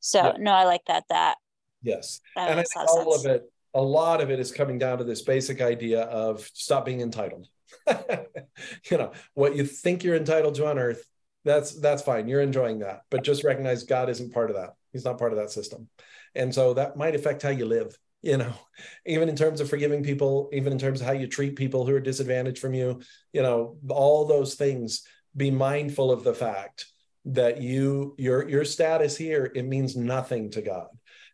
so Yeah. no i like that that yes that and I think all sense. of it, a lot of it is coming down to this basic idea of stop being entitled. you know, what you think you're entitled to on earth, that's that's fine. You're enjoying that. But just recognize God isn't part of that. He's not part of that system. And so that might affect how you live, you know, even in terms of forgiving people, even in terms of how you treat people who are disadvantaged from you, you know, all those things, be mindful of the fact that you your your status here it means nothing to God.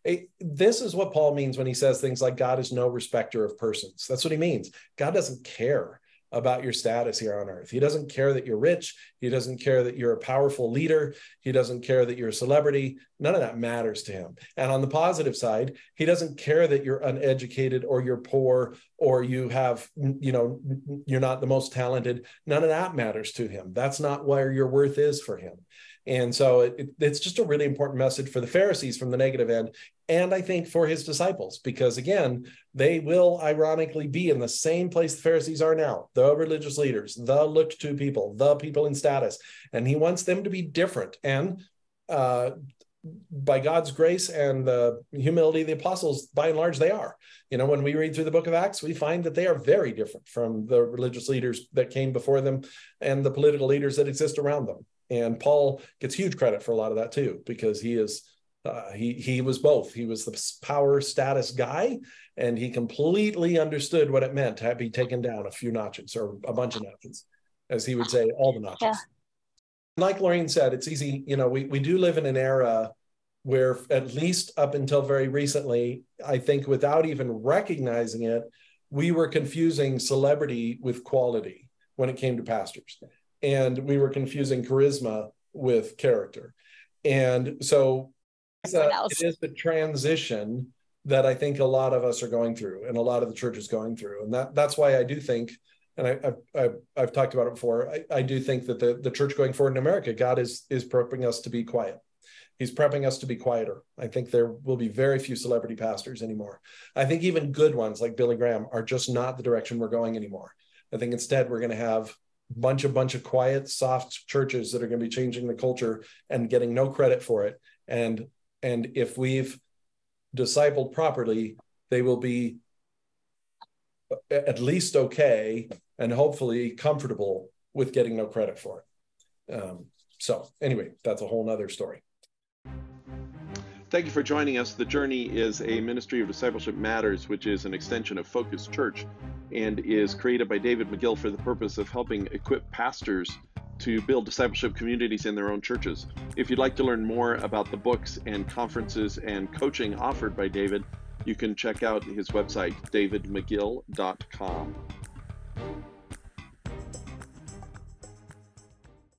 It- this is what Paul means when he says things like God is no respecter of persons. That's what he means. God doesn't care about your status here on earth. He doesn't care that you're rich. He doesn't care that you're a powerful leader. He doesn't care that you're a celebrity. None of that matters to him. And on the positive side, he doesn't care that you're uneducated or you're poor or you have, you know, you're not the most talented. None of that matters to him. That's not where your worth is for him. And so it, it- it's just a really important message for the Pharisees from the negative end. And I think for his disciples, because again, they will ironically be in the same place the Pharisees are now the religious leaders, the looked to people, the people in status. And he wants them to be different. And uh, by God's grace and the humility of the apostles, by and large, they are. You know, when we read through the book of Acts, we find that they are very different from the religious leaders that came before them and the political leaders that exist around them. And Paul gets huge credit for a lot of that too, because he is uh, he he was both. He was the power status guy, and he completely understood what it meant to be taken down a few notches or a bunch of notches, as he would say, all the notches. Yeah. Like Lorraine said, it's easy. You know, we we do live in an era where, at least up until very recently, I think, without even recognizing it, we were confusing celebrity with quality when it came to pastors, and we were confusing charisma with character, and so a- else. it is the transition that I think a lot of us are going through, and a lot of the church is going through, and that that's why I do think, and I, I've, I've I've talked about it before. I, I do think that the the church going forward in America, God is is prepping us to be quiet. He's prepping us to be quieter. I think there will be very few celebrity pastors anymore. I think even good ones like Billy Graham are just not the direction we're going anymore. I think instead we're going to have bunch of bunch of quiet, soft churches that are going to be changing the culture and getting no credit for it. And and if we've discipled properly, they will be at least okay and hopefully comfortable with getting no credit for it. Um, so anyway, that's a whole nother story. Thank you for joining us. The Journey is a ministry of Discipleship Matters, which is an extension of Focus Church and is created by David Megill for the purpose of helping equip pastors to build discipleship communities in their own churches. If you'd like to learn more about the books and conferences and coaching offered by David, you can check out his website, davidmegill.com.